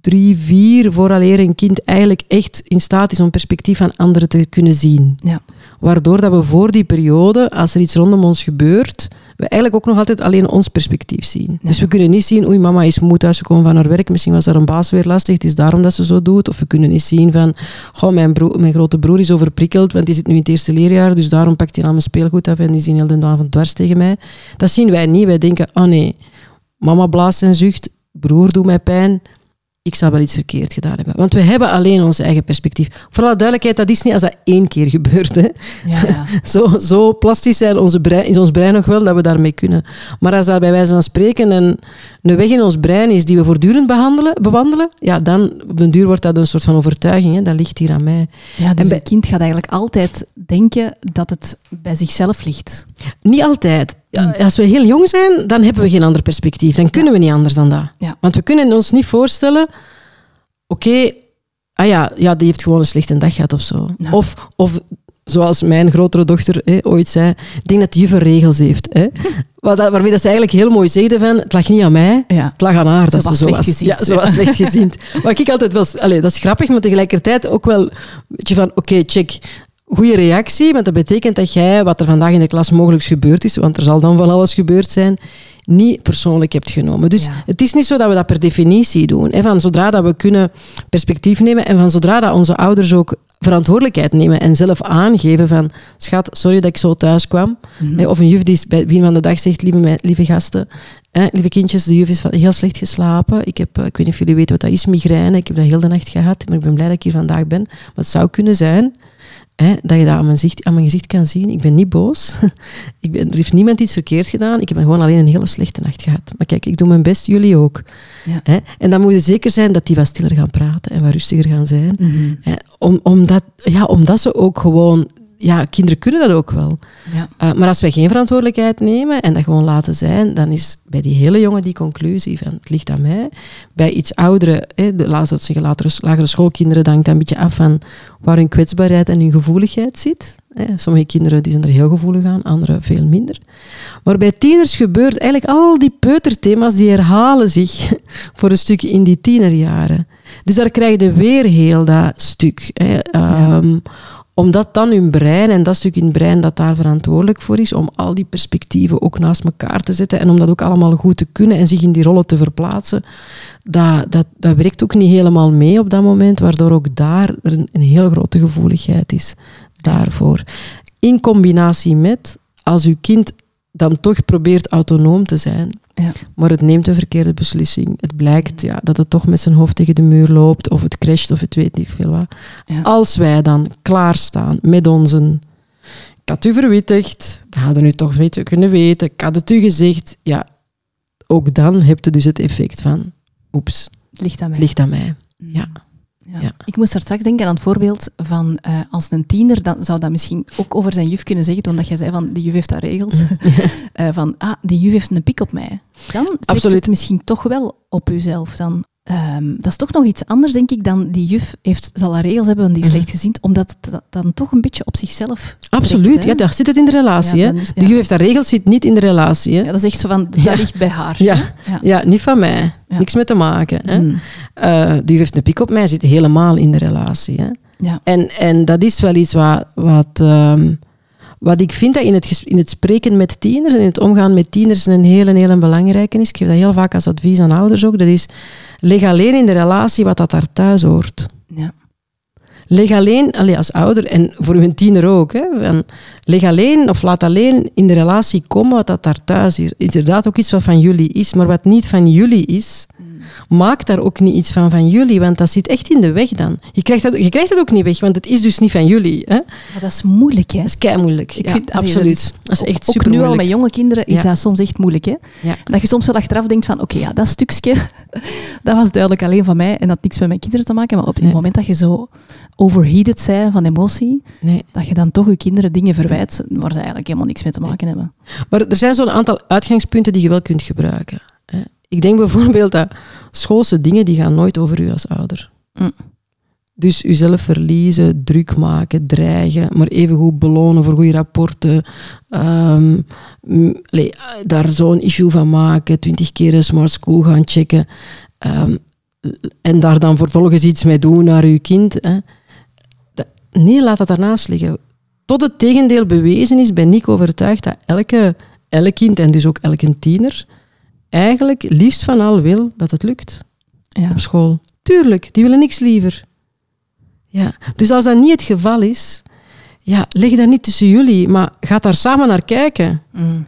drie, vier, vooraleer een kind eigenlijk echt in staat is om perspectief van anderen te kunnen zien. Ja. Waardoor dat we voor die periode, als er iets rondom ons gebeurt, we eigenlijk ook nog altijd alleen ons perspectief zien. Ja. Dus we kunnen niet zien, oei, mama is moe thuisgekomen van haar werk, misschien was daar een baas weer lastig, het is daarom dat ze zo doet. Of we kunnen niet zien van, goh, mijn, broer, mijn grote broer is overprikkeld, want die zit nu in het eerste leerjaar, dus daarom pakt hij al mijn speelgoed af en die zien heel de avond dwars tegen mij. Dat zien wij niet. Wij denken, oh nee, mama blaast en zucht, broer doet mij pijn, ik zal wel iets verkeerd gedaan hebben. Want we hebben alleen ons eigen perspectief. Voor alle duidelijkheid, dat is niet als dat één keer gebeurt. Hè. Ja, ja. Zo, zo plastisch zijn onze brein, is ons brein nog wel dat we daarmee kunnen. Maar als dat bij wijze van spreken een, een weg in ons brein is die we voortdurend behandelen, bewandelen, ja, dan op den duur wordt dat een soort van overtuiging. Hè. Dat ligt hier aan mij. ja dus En bij- een kind gaat eigenlijk altijd denken dat het bij zichzelf ligt. Niet altijd. Ja, als we heel jong zijn, dan hebben we geen ander perspectief. Dan kunnen we niet anders dan dat. Want we kunnen ons niet voorstellen... Oké, ah ja, ja, die heeft gewoon een slechte dag gehad of zo. Of, of zoals mijn grotere dochter hè, ooit zei, ik denk dat de juf er regels heeft. Hè. Wat waarmee dat ze eigenlijk heel mooi zeiden van, het lag niet aan mij, Ja. het lag aan haar. dat was ze zo slecht was. gezien. Ja, ze was slecht gezien. Wat ik altijd wel... Allee, dat is grappig, maar tegelijkertijd ook wel... Een beetje van, oké, check. Goede reactie, want dat betekent dat jij wat er vandaag in de klas mogelijk gebeurd is, want er zal dan van alles gebeurd zijn, niet persoonlijk hebt genomen. Dus Ja. het is niet zo dat we dat per definitie doen. Hè, van zodra dat we kunnen perspectief nemen en van zodra dat onze ouders ook verantwoordelijkheid nemen en zelf aangeven van schat, sorry dat ik zo thuis kwam. Mhm. Of een juf die bij het begin van de dag zegt, lieve, lieve gasten, hè, lieve kindjes, de juf is van, heel slecht geslapen. Ik, heb, eh, ik weet niet of jullie weten wat dat is, migraine. Ik heb dat heel de nacht gehad, maar ik ben blij dat ik hier vandaag ben. Maar het zou kunnen zijn hè, dat je dat aan mijn, gezicht, aan mijn gezicht kan zien. Ik ben niet boos. ik ben, er heeft niemand iets verkeerd gedaan. Ik heb gewoon alleen een hele slechte nacht gehad. Maar kijk, ik doe mijn best, jullie ook. Ja. Hè? En dan moet je zeker zijn dat die wat stiller gaan praten en wat rustiger gaan zijn. Mhm. Hè? Om, omdat, ja, omdat ze ook gewoon... Ja, kinderen kunnen dat ook wel. Ja. Uh, maar als wij geen verantwoordelijkheid nemen en dat gewoon laten zijn, dan is bij die hele jongen die conclusie van het ligt aan mij. Bij iets oudere, hè, de, laten we zeggen, latere, lagere schoolkinderen, dan hangt dat een beetje af van waar hun kwetsbaarheid en hun gevoeligheid zit. Hè. Sommige kinderen die zijn er heel gevoelig aan, andere veel minder. Maar bij tieners gebeurt eigenlijk al die peuterthema's, die herhalen zich voor een stuk in die tienerjaren. Dus daar krijg je weer heel dat stuk. Hè. Ehm, omdat dan hun brein en dat stuk in het brein dat daar verantwoordelijk voor is, om al die perspectieven ook naast elkaar te zetten en om dat ook allemaal goed te kunnen en zich in die rollen te verplaatsen, dat, dat, dat werkt ook niet helemaal mee op dat moment, waardoor ook daar een, een heel grote gevoeligheid is daarvoor. In combinatie met, als uw kind dan toch probeert autonoom te zijn, Ja. maar het neemt een verkeerde beslissing. Het blijkt ja, dat het toch met zijn hoofd tegen de muur loopt, of het crasht, of het weet niet veel wat. Ja. Als wij dan klaarstaan met onze... Ik had u verwittigd, dat hadden u toch weten, kunnen weten, ik had het u gezegd. Ja, ook dan heb je dus het effect van... Oeps, ligt aan mij. ligt aan mij. Ja. Ja. Ja. Ik moest daar straks denken aan het voorbeeld van eh, als een tiener, dan zou dat misschien ook over zijn juf kunnen zeggen, omdat jij zei van die juf heeft daar regels. Eh, van, ah, die juf heeft een pik op mij. Dan trekt Absoluut. het misschien toch wel op jezelf. Dan, ehm, dat is toch nog iets anders, denk ik, dan die juf heeft, zal haar regels hebben, want die is Mhm. slecht gezien, omdat het da- dan toch een beetje op zichzelf Absoluut, trekt, ja, daar zit het in de relatie. Ja, hè. De juf heeft haar regels, zit niet in de relatie. Hè. Ja, dat is echt zo van, dat ligt bij haar. Ja. Ja. Niet van mij. Niks mee te maken. Hè. Mm. Eh, die juf heeft een pik op mij, zit helemaal in de relatie. Hè. Ja. En, en dat is wel iets wat, wat, ehm, wat ik vind dat in het, in het spreken met tieners en in het omgaan met tieners een hele, hele belangrijke is. Ik geef dat heel vaak als advies aan ouders ook. Dat is, leg alleen in de relatie wat dat daar thuis hoort. Ja. Leg alleen, allee, als ouder en voor uw tiener ook, hè, leg alleen of laat alleen in de relatie komen wat dat daar thuis is. Inderdaad ook iets wat van jullie is, maar wat niet van jullie is, maak daar ook niet iets van van jullie, want dat zit echt in de weg dan. Je krijgt, dat, je krijgt het ook niet weg, want het is dus niet van jullie. Hè? Maar dat is moeilijk, hè? Dat is kei moeilijk. Ik ja, vind- allee, absoluut. dat Dat is, echt ook super nu al met jonge kinderen is Ja. dat soms echt moeilijk. Hè? Ja. Dat je soms wel achteraf denkt van, oké, ja, dat stukje, dat was duidelijk alleen van mij en dat had niks met mijn kinderen te maken. Maar op het moment dat je zo overheated zijn van emotie, Nee. dat je dan toch je kinderen dingen verwijt waar ze eigenlijk helemaal niks mee te maken hebben. Maar er zijn zo'n aantal uitgangspunten die je wel kunt gebruiken. Ik denk bijvoorbeeld dat schoolse dingen die gaan nooit over u als ouder. Mm. Dus uzelf verliezen, druk maken, dreigen, maar evengoed belonen voor goede rapporten. M, allee, eh, daar zo'n issue van maken, twintig keer een smart school gaan checken. ehm, en daar dan vervolgens iets mee doen naar uw kind. Hè. Dat- nee, laat dat daarnaast liggen. Tot het tegendeel bewezen is, ben ik overtuigd dat elke, elk kind en dus ook elke tiener eigenlijk liefst van al wil dat het lukt Ja. op school. Tuurlijk, die willen niks liever. Ja. Dus als dat niet het geval is, ja, leg dat niet tussen jullie, maar ga daar samen naar kijken. Mm.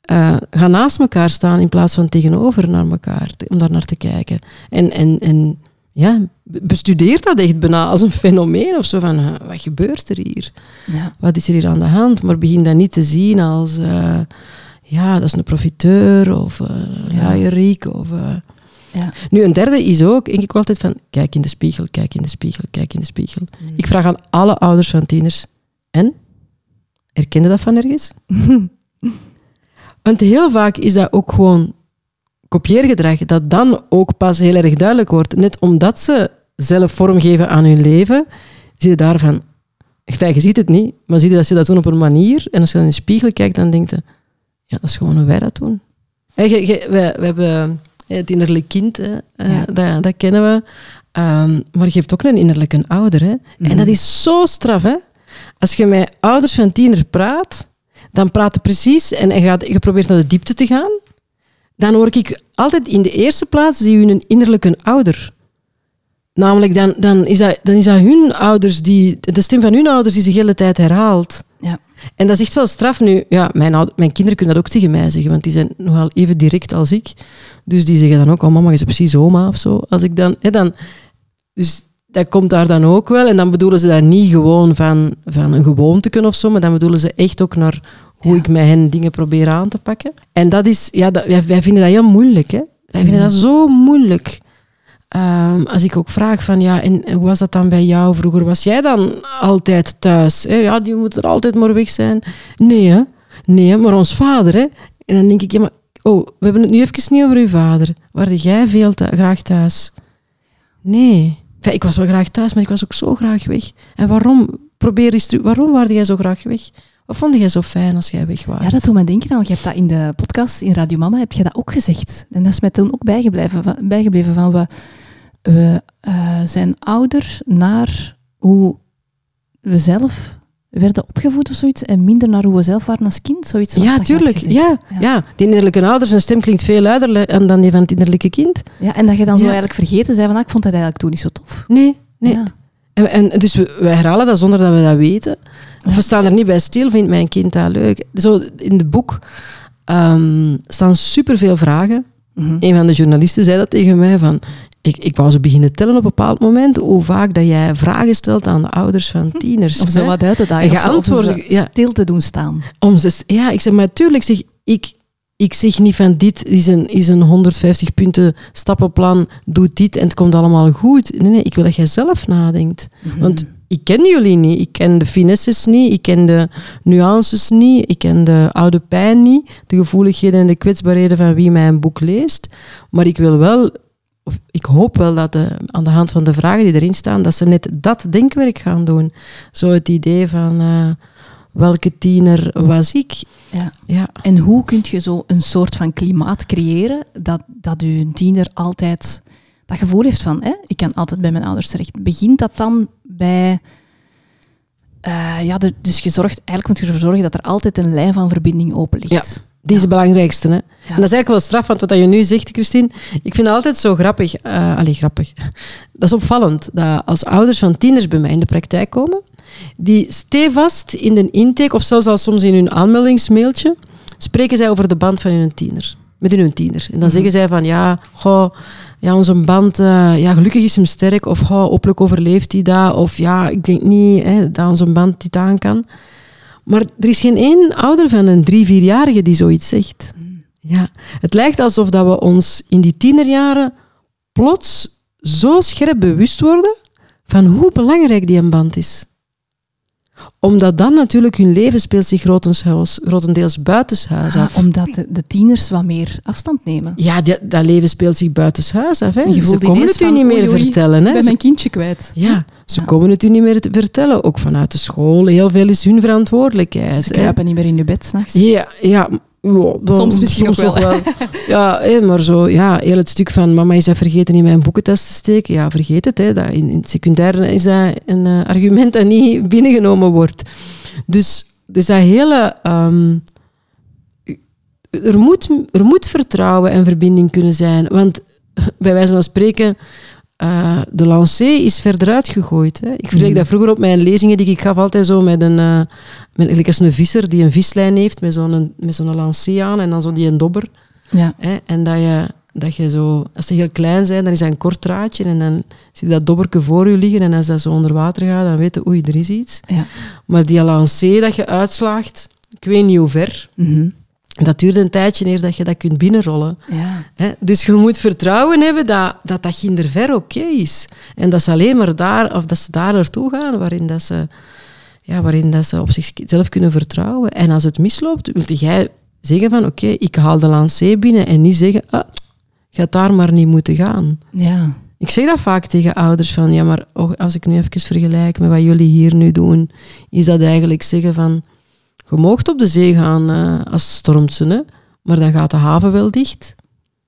Eh, ga naast elkaar staan in plaats van tegenover naar elkaar, om daar naar te kijken. En, en, en ja, be- bestudeer dat echt bijna als een fenomeen of zo van, wat gebeurt er hier? Ja. Wat is er hier aan de hand? Maar begin dat niet te zien als, eh, ja, dat is een profiteur of luierik of... eh, Ja. nu, een derde is ook, denk ik altijd van, kijk in de spiegel, kijk in de spiegel, kijk in de spiegel. Mm. Ik vraag aan alle ouders van tieners, en? Herken je dat van ergens? Want heel vaak is dat ook gewoon kopieergedrag, dat dan ook pas heel erg duidelijk wordt. Net omdat ze zelf vormgeven aan hun leven, zie je daarvan... Je ziet het niet, maar zie je dat ze dat doen op een manier. En als je dan in de spiegel kijkt, dan denk je... Ja, dat is gewoon hoe wij dat doen. Je, je- we hebben het innerlijk kind, hè, eh, Ja. dat, dat kennen we. Ehm, maar je hebt ook een innerlijke ouder. Hè? Mhm. En dat is zo straf. Hè? Als je met ouders van tiener praat, dan praat je precies en je, gaat, je probeert naar de diepte te gaan. Dan hoor ik altijd in de eerste plaats die hun innerlijke ouder. Namelijk, dan, dan, is dat, dan is dat hun ouders, die, de stem van hun ouders die zich de hele tijd herhaalt. Ja. En dat is echt wel straf nu. Ja, mijn, mijn kinderen kunnen dat ook tegen mij zeggen, want die zijn nogal even direct als ik. Dus die zeggen dan ook, oh mama, je bent precies oma of zo. Als ik dan, hè, dan, dus dat komt daar dan ook wel. En dan bedoelen ze dat niet gewoon van, van een gewoonte of zo, maar dan bedoelen ze echt ook naar hoe Ja. ik met hen dingen probeer aan te pakken. En dat is, ja, dat, wij, wij vinden dat heel moeilijk. Hè? Wij vinden dat zo moeilijk. Ehm, als ik ook vraag van, ja, en hoe was dat dan bij jou vroeger? Was jij dan altijd thuis? Hè? Ja, die moet er altijd maar weg zijn. Nee, hè? Nee, maar ons vader, hè? En dan denk ik, ja, maar, oh, we hebben het nu even niet over uw vader. Waarde jij veel graag thuis? Nee. Ik was wel graag thuis, maar ik was ook zo graag weg. En waarom? Probeer eens. Waarom waarde jij zo graag weg? Wat vond jij zo fijn als jij weg was? Ja, dat doet me denken want je hebt dat in de podcast in Radio Mama, heb je dat ook gezegd. En dat is mij toen ook bijgebleven van, bijgebleven van we, we eh, zijn ouder naar hoe we zelf werden opgevoed of zoiets, en minder naar hoe we zelf waren als kind. Zoiets ja, tuurlijk. Ja, ja. die innerlijke ouder, zijn stem klinkt veel luider dan die van het innerlijke kind. Ja, en dat je dan zo eigenlijk vergeten zei van, ah, ik vond dat eigenlijk toen niet zo tof. Nee, nee. Ja. En, en dus we, wij herhalen dat zonder dat we dat weten. Of we staan er niet bij stil, vindt mijn kind dat leuk. Zo, in het boek ehm, staan superveel vragen. Mhm. Een van de journalisten zei dat tegen mij, van, ik, ik wou ze beginnen tellen op een bepaald moment, hoe vaak dat jij vragen stelt aan de ouders van tieners. Of hè. wat uit te dagen. En of ze ja. stil te doen staan. Om ze, ja, ik zeg, maar tuurlijk zeg ik, ik zeg niet van dit is een, is een 150 punten stappenplan, doe dit en het komt allemaal goed. Nee, nee, ik wil dat jij zelf nadenkt. Mhm. Want ik ken jullie niet. Ik ken de finesses niet. Ik ken de nuances niet. Ik ken de oude pijn niet. De gevoeligheden en de kwetsbaarheden van wie mijn boek leest. Maar ik wil wel, of ik hoop wel dat de, aan de hand van de vragen die erin staan, dat ze net dat denkwerk gaan doen. Zo het idee van eh, welke tiener was ik? Ja. Ja. En hoe kun je zo een soort van klimaat creëren dat, dat je tiener altijd dat gevoel heeft van, hè, ik kan altijd bij mijn ouders terecht. Begint dat dan bij... eh, ja, de- dus je zorgt, eigenlijk moet je ervoor zorgen dat er altijd een lijn van verbinding open ligt. Ja. Die is de belangrijkste. Hè? En dat is eigenlijk wel straf, want wat je nu zegt, Christine, ik vind het altijd zo grappig. allee, grappig. Dat is opvallend, dat als ouders van tieners bij mij in de praktijk komen, die stevast in de intake, of zelfs al soms in hun aanmeldingsmailtje, spreken zij over de band van hun tiener. Met hun tiener. En dan zeggen zij van, ja, goh, ja onze band, eh, ja, gelukkig is hem sterk, of goh, hopelijk overleeft hij dat, of ja, ik denk niet hè, dat onze band dit aan kan. Maar er is geen één ouder van een drie, vierjarige die zoiets zegt. Ja, het lijkt alsof dat we ons in die tienerjaren plots zo scherp bewust worden van hoe belangrijk die een band is. Omdat dan natuurlijk hun leven speelt zich grotendeels, grotendeels buitenshuis Ah, af. omdat de, de tieners wat meer afstand nemen. Ja, die- dat leven speelt zich buitenshuis af. Hè. Je Ze komen het u niet meer oei, oei, vertellen. Hè. Ik ben mijn kindje kwijt. ja, ze Ja. komen het u niet meer te vertellen. Ook vanuit de school. Heel veel is hun verantwoordelijkheid. Ze hè. kruipen niet meer in je bed s'nachts. Ja, ja. Dan- Soms misschien nog wel. Ja, maar zo, ja, heel het stuk van mama is dat vergeten in mijn boekentest te steken. Ja, vergeet het. Hè, dat in, in het secundair is dat een eh, argument dat niet binnengenomen wordt. Dus, dus dat hele... ehm, er, moet, er moet vertrouwen en verbinding kunnen zijn. Want bij wijze van spreken... eh, de lancé is verder uitgegooid. Hè. Ik vergelijk Mhm. dat vroeger op mijn lezingen die ik gaf altijd zo met een, eh, met, als een visser die een vislijn heeft met zo'n, met zo'n lancé aan en dan zo die een dobber. Ja. Hè? En dat je, dat je zo, als ze heel klein zijn, dan is dat een kort draadje en dan zie je dat dobberke voor je liggen en als dat zo onder water gaat, dan weet je, oei, er is iets. Ja. Maar die lancé dat je uitslaagt, ik weet niet hoe ver, Mhm. Dat duurt een tijdje eer dat je dat kunt binnenrollen. ja. Dus je moet vertrouwen hebben dat dat, dat ver oké is. En dat ze alleen maar daar, of dat ze daar naartoe gaan, waarin dat ze ja, waarin dat ze op zichzelf kunnen vertrouwen. En als het misloopt, wil jij zeggen van oké, ik haal de lancé binnen en niet zeggen, ah, gaat daar maar niet moeten gaan. Ja. Ik zeg dat vaak tegen ouders van, ja, maar als ik nu even vergelijk met wat jullie hier nu doen, is dat eigenlijk zeggen van, je moogt op de zee gaan uh, als het stormt, hè, maar dan gaat de haven wel dicht.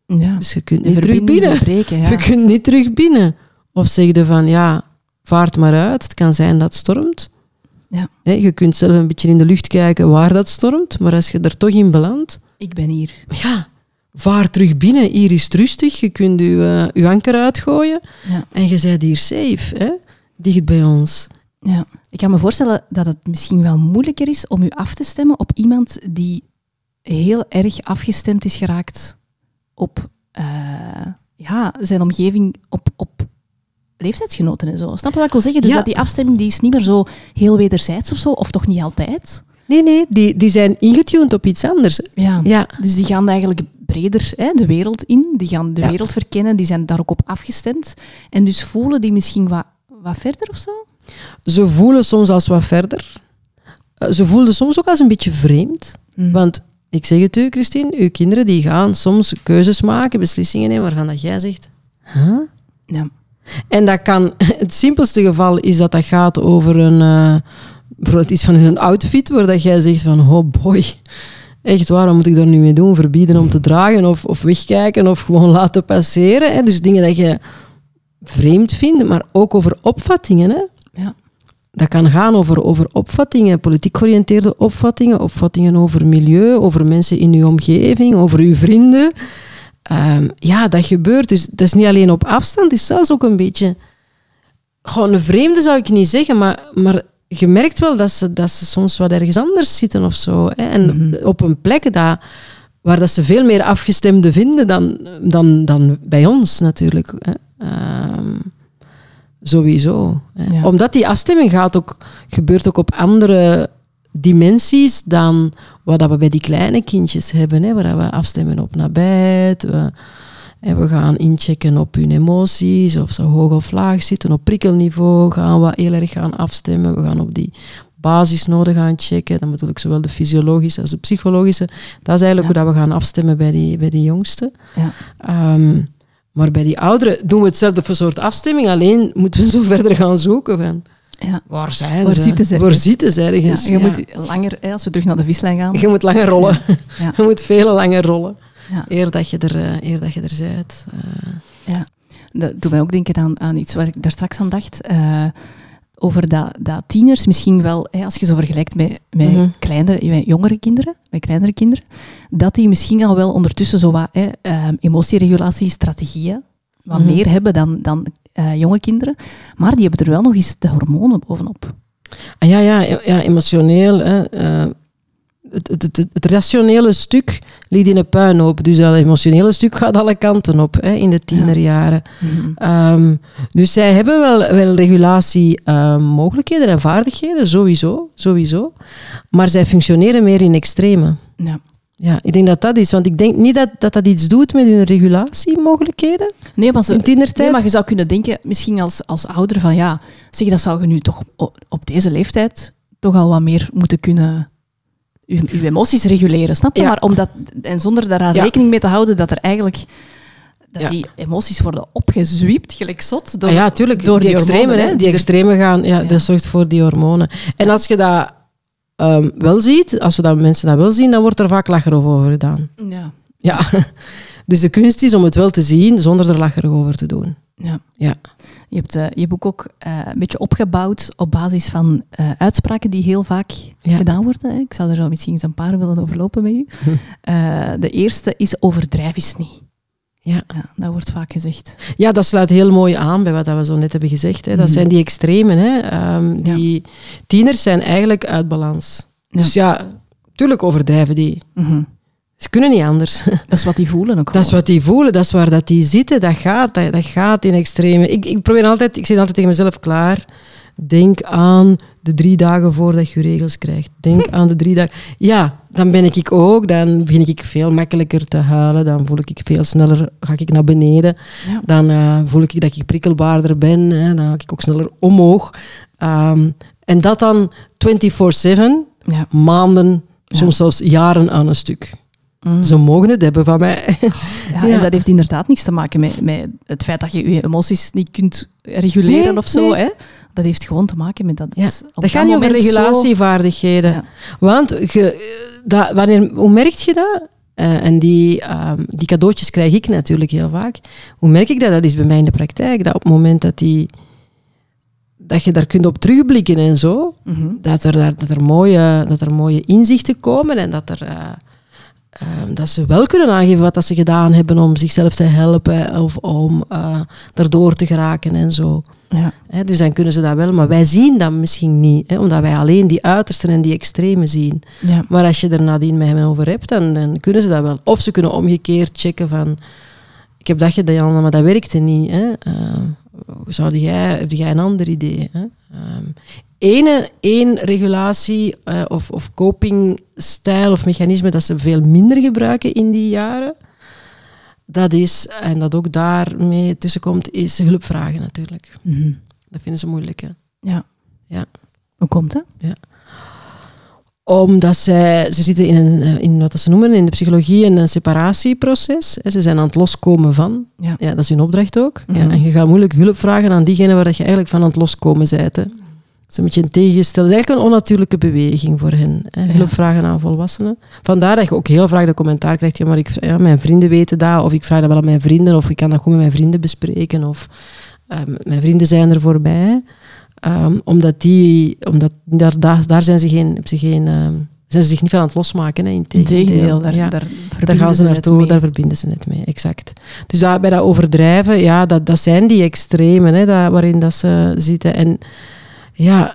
Ja. Dus je kunt niet terug binnen. ja. Je kunt niet terug binnen. Of zeg je van, ja, vaart maar uit, het kan zijn dat het stormt. Ja. je kunt zelf een beetje in de lucht kijken waar dat stormt, maar als je er toch in belandt... Ik ben hier. Ja, vaar terug binnen. Hier is het rustig. Je kunt je, uh, anker uitgooien. Ja. En je bent hier safe, hè? dicht bij ons. Ja. Ik kan me voorstellen dat het misschien wel moeilijker is om u af te stemmen op iemand die heel erg afgestemd is geraakt op uh, ja, zijn omgeving, op, op leeftijdsgenoten en zo. Snap je wat ik wil zeggen? Dus dat die afstemming die is niet meer zo heel wederzijds of zo, of toch niet altijd. Nee, nee, die, die zijn ingetuned op iets anders. Ja. ja, dus die gaan eigenlijk breder hè, de wereld in, die gaan de wereld verkennen, die zijn daar ook op afgestemd. En dus voelen die misschien wat, wat verder of zo? Ze voelen soms als wat verder. Eh, ze voelen soms ook als een beetje vreemd. Mhm. Want ik zeg het u, Christine, uw kinderen die gaan soms keuzes maken, beslissingen nemen waarvan dat jij zegt... Huh? Ja. En dat kan, het simpelste geval is dat dat gaat over een, uh, bijvoorbeeld iets van een outfit, waar dat jij zegt van, oh boy, echt waar, wat moet ik daar nu mee doen? Verbieden om te dragen of, of wegkijken of gewoon laten passeren. Hè? Dus dingen dat je vreemd vindt, maar ook over opvattingen. Hè? Ja. Dat kan gaan over, over opvattingen, politiek georiënteerde opvattingen, opvattingen over milieu, over mensen in uw omgeving, over uw vrienden. Ehm, ja, dat gebeurt. Dus dat is niet alleen op afstand, het is zelfs ook een beetje... Gewoon een vreemde zou ik niet zeggen, maar, maar je merkt wel dat ze, dat ze soms wat ergens anders zitten of zo. Hè? En mhm. op een plek dat, waar dat ze veel meer afgestemde vinden dan, dan, dan bij ons natuurlijk. Hè? Ehm, sowieso. Omdat die afstemming gaat ook, gebeurt ook op andere dimensies dan wat we bij die kleine kindjes hebben, hè, waar we afstemmen op nabijheid. We, en we gaan inchecken op hun emoties, of ze hoog of laag zitten. Op prikkelniveau gaan we heel erg gaan afstemmen. We gaan op die basisnoden gaan checken. Dan bedoel ik zowel de fysiologische als de psychologische. Dat is eigenlijk hoe dat we gaan afstemmen bij die, bij die jongsten. Ja. Ehm, maar bij die ouderen doen we hetzelfde soort afstemming, alleen moeten we zo verder gaan zoeken. Van, ja. Waar zijn Waar ze? Zitten ze Waar zitten ze ergens? je moet langer, als we terug naar de vislijn gaan. Je moet langer rollen. Je moet veel langer rollen. Ja. Eer, dat je er, uh, eer dat je er bent. Uh. Ja, dat doet mij ook denken aan, aan iets waar ik daar straks aan dacht. Uh, over dat, dat tieners misschien wel, hè, als je zo vergelijkt met, met, mm kleinere, met jongere kinderen, met kleinere kinderen, dat die misschien al wel ondertussen zo wat hè, emotieregulatie-strategieën wat mm -hmm. meer hebben dan, dan uh, jonge kinderen. Maar die hebben er wel nog eens de hormonen bovenop. Ah, ja, ja, ja, emotioneel. Hè. Uh, het, het, het, het, rationele stuk ligt in een puinhoop. Dus dat emotionele stuk gaat alle kanten op hè, in de tienerjaren. Ja. Mm -hmm. um, dus zij hebben wel, wel regulatiemogelijkheden uh, en vaardigheden, sowieso, sowieso. Maar zij functioneren meer in extreme. Ja. Ja, ik denk dat dat is. Want ik denk niet dat dat, dat iets doet met hun regulatiemogelijkheden. Nee, maar, ze, nee, maar je zou kunnen denken, misschien als, als ouder, van ja, zeg, dat zou je nu toch op, op deze leeftijd toch al wat meer moeten kunnen je, emoties reguleren, snap je? Ja. Maar omdat, en zonder daar ja. rekening mee te houden dat er eigenlijk dat ja. die emoties worden opgezwiept, gelijk zot. Door, ah ja, tuurlijk. Door die, die extreme, hormonen, hè? Die extreme gaan, ja, dat zorgt voor die hormonen. En als je dat um, wel ziet, als we dat mensen dat wel zien, dan wordt er vaak lacherig over gedaan. Ja. Ja. Dus de kunst is om het wel te zien zonder er lacherig over te doen. Ja. ja. Je hebt uh, je boek ook uh, een beetje opgebouwd op basis van uh, uitspraken die heel vaak ja. gedaan worden. Hè. Ik zou er zo misschien eens een paar willen overlopen met u. de eerste is overdrijf is niet. Ja. ja. dat wordt vaak gezegd. Ja, dat sluit heel mooi aan bij wat we zo net hebben gezegd. Hè. Dat mm. zijn die extremen. Hè. Um, die ja. tieners zijn eigenlijk uit balans. Dus ja, tuurlijk overdrijven die. Mm -hmm. Ze kunnen niet anders. Dat is wat die voelen ook. Dat is wat die voelen, dat is waar dat die zitten. Dat gaat, dat, dat gaat in extreme. Ik, ik probeer altijd, ik zit altijd tegen mezelf klaar. Denk aan de drie dagen voordat je regels krijgt. Denk hm. aan de drie dagen. Ja, dan ben ik ook. Dan begin ik veel makkelijker te huilen. Dan voel ik veel sneller, ga ik naar beneden. Ja. Dan uh, voel ik dat ik prikkelbaarder ben. Hè. Dan ga ik ook sneller omhoog. Um, En dat dan 24-7, Ja. maanden, Ja. soms zelfs jaren aan een stuk. Mm. Ze mogen het hebben van mij. Ja, Ja. En dat heeft inderdaad niks te maken met, met het feit dat je je emoties niet kunt reguleren Nee, of zo. nee. Hè? Dat heeft gewoon te maken met dat. Ja, het op dat gaat niet zo- regulatievaardigheden. Ja. Want dat, wanneer, hoe merk je dat? Eh, en die, ehm, die cadeautjes krijg ik natuurlijk heel vaak. Hoe merk ik dat? Dat is bij mij in de praktijk. Dat op het moment dat, die, dat je daar kunt op terugblikken en zo, Mhm. dat er, dat er, mooie, dat er mooie inzichten komen en dat, er, eh, ehm, dat ze wel kunnen aangeven wat dat ze gedaan hebben om zichzelf te helpen of om uh, daardoor te geraken en zo. Ja. Dus dan kunnen ze dat wel, maar wij zien dat misschien niet, omdat wij alleen die uitersten en die extreme zien. Ja. Maar als je er nadien met hen over hebt, dan, dan kunnen ze dat wel. Of ze kunnen omgekeerd checken van, ik heb dat gedaan, maar dat werkte niet. Hè. Uh, zou jij, heb jij een ander idee? Hè? Um, ene, één regulatie uh, of, of copingstijl of mechanisme dat ze veel minder gebruiken in die jaren, dat is, en dat ook daarmee tussenkomt, is hulpvragen natuurlijk. Mm -hmm. Dat vinden ze moeilijk. Hè? Ja. ja. Hoe komt dat? Ja. Omdat zij, ze zitten in, een, in wat ze noemen in de psychologie een separatieproces. Ze zijn aan het loskomen van. Ja. Ja, dat is hun opdracht ook. Mhm. Ja, en je gaat moeilijk hulp vragen aan diegene waar je eigenlijk van aan het loskomen bent. Hè. Dat is een beetje een tegengestelde, eigenlijk een onnatuurlijke beweging voor hen. Hè. Hulp vragen aan volwassenen. Vandaar dat je ook heel vaak de commentaar krijgt, ja, maar ik, ja, mijn vrienden weten dat, of ik vraag dat wel aan mijn vrienden, of ik kan dat goed met mijn vrienden bespreken, of uh, mijn vrienden zijn er voor mij. Um, omdat die, omdat daar, daar, daar zijn ze geen, ze geen um, zijn ze zich niet van aan het losmaken. Hè, Integendeel, daar, ja. daar, daar gaan ze naartoe, daar verbinden ze het mee, exact. Dus daar, bij dat overdrijven, ja, dat, dat zijn die extremen hè, dat, waarin dat ze zitten. En ja,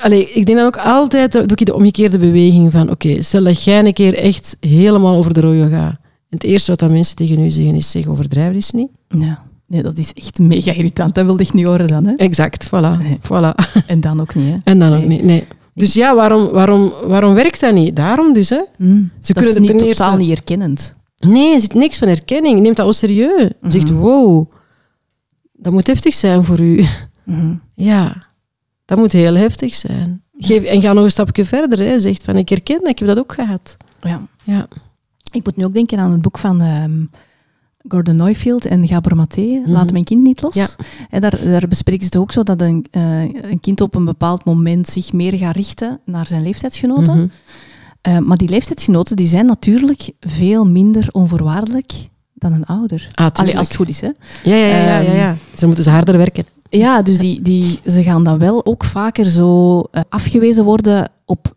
allee, ik denk dan ook altijd, doe ik de omgekeerde beweging van, oké, okay, stel dat jij een keer echt helemaal over de rode gaat. Het eerste wat dat mensen tegen u zeggen is, zeg, overdrijf eens niet. Ja. Nee, dat is echt mega irritant. Dat wilde ik niet horen dan. Hè? Exact, voilà. Nee. voilà. En dan ook niet. Hè? En dan nee. ook niet, nee. Dus ja, waarom, waarom, waarom werkt dat niet? Daarom dus, hè. Mm, Ze dat kunnen is het niet ten totaal eerste... niet herkennend. Nee, er zit niks van erkenning. Je neemt dat ook serieus. Je Mhm. zegt, wow, dat moet heftig zijn voor u. Mhm. Ja, dat moet heel heftig zijn. Geef, en ga nog een stapje verder. Hè. Zegt van, ik herken dat, ik heb dat ook gehad. Ja. Ja. Ik moet nu ook denken aan het boek van ehm, Gordon Neufeld en Gabor Maté, Laat Mhm. mijn kind niet los. Ja. En daar, daar bespreken ze het ook zo dat een, eh, een kind op een bepaald moment zich meer gaat richten naar zijn leeftijdsgenoten. Mhm. Eh, maar die leeftijdsgenoten die zijn natuurlijk veel minder onvoorwaardelijk dan een ouder. Ah, Allee, als het goed is, hè. Ja, ja, ja, ja, ja, ja. Ze moeten ze harder werken. Ja, dus die, die, ze gaan dan wel ook vaker zo eh, afgewezen worden op...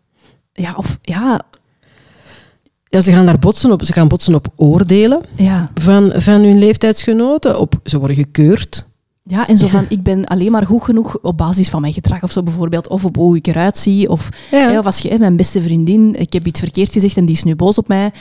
Ja, of ja, Ja, ze gaan daar botsen op, ze gaan botsen op oordelen ja, van, van hun leeftijdsgenoten. Op, ze worden gekeurd. Ja, en zo van, ik ben alleen maar goed genoeg op basis van mijn gedrag of zo bijvoorbeeld. Of op hoe ik eruit zie. Of, hè, of als je, hè, mijn beste vriendin, ik heb iets verkeerd gezegd en die is nu boos op mij.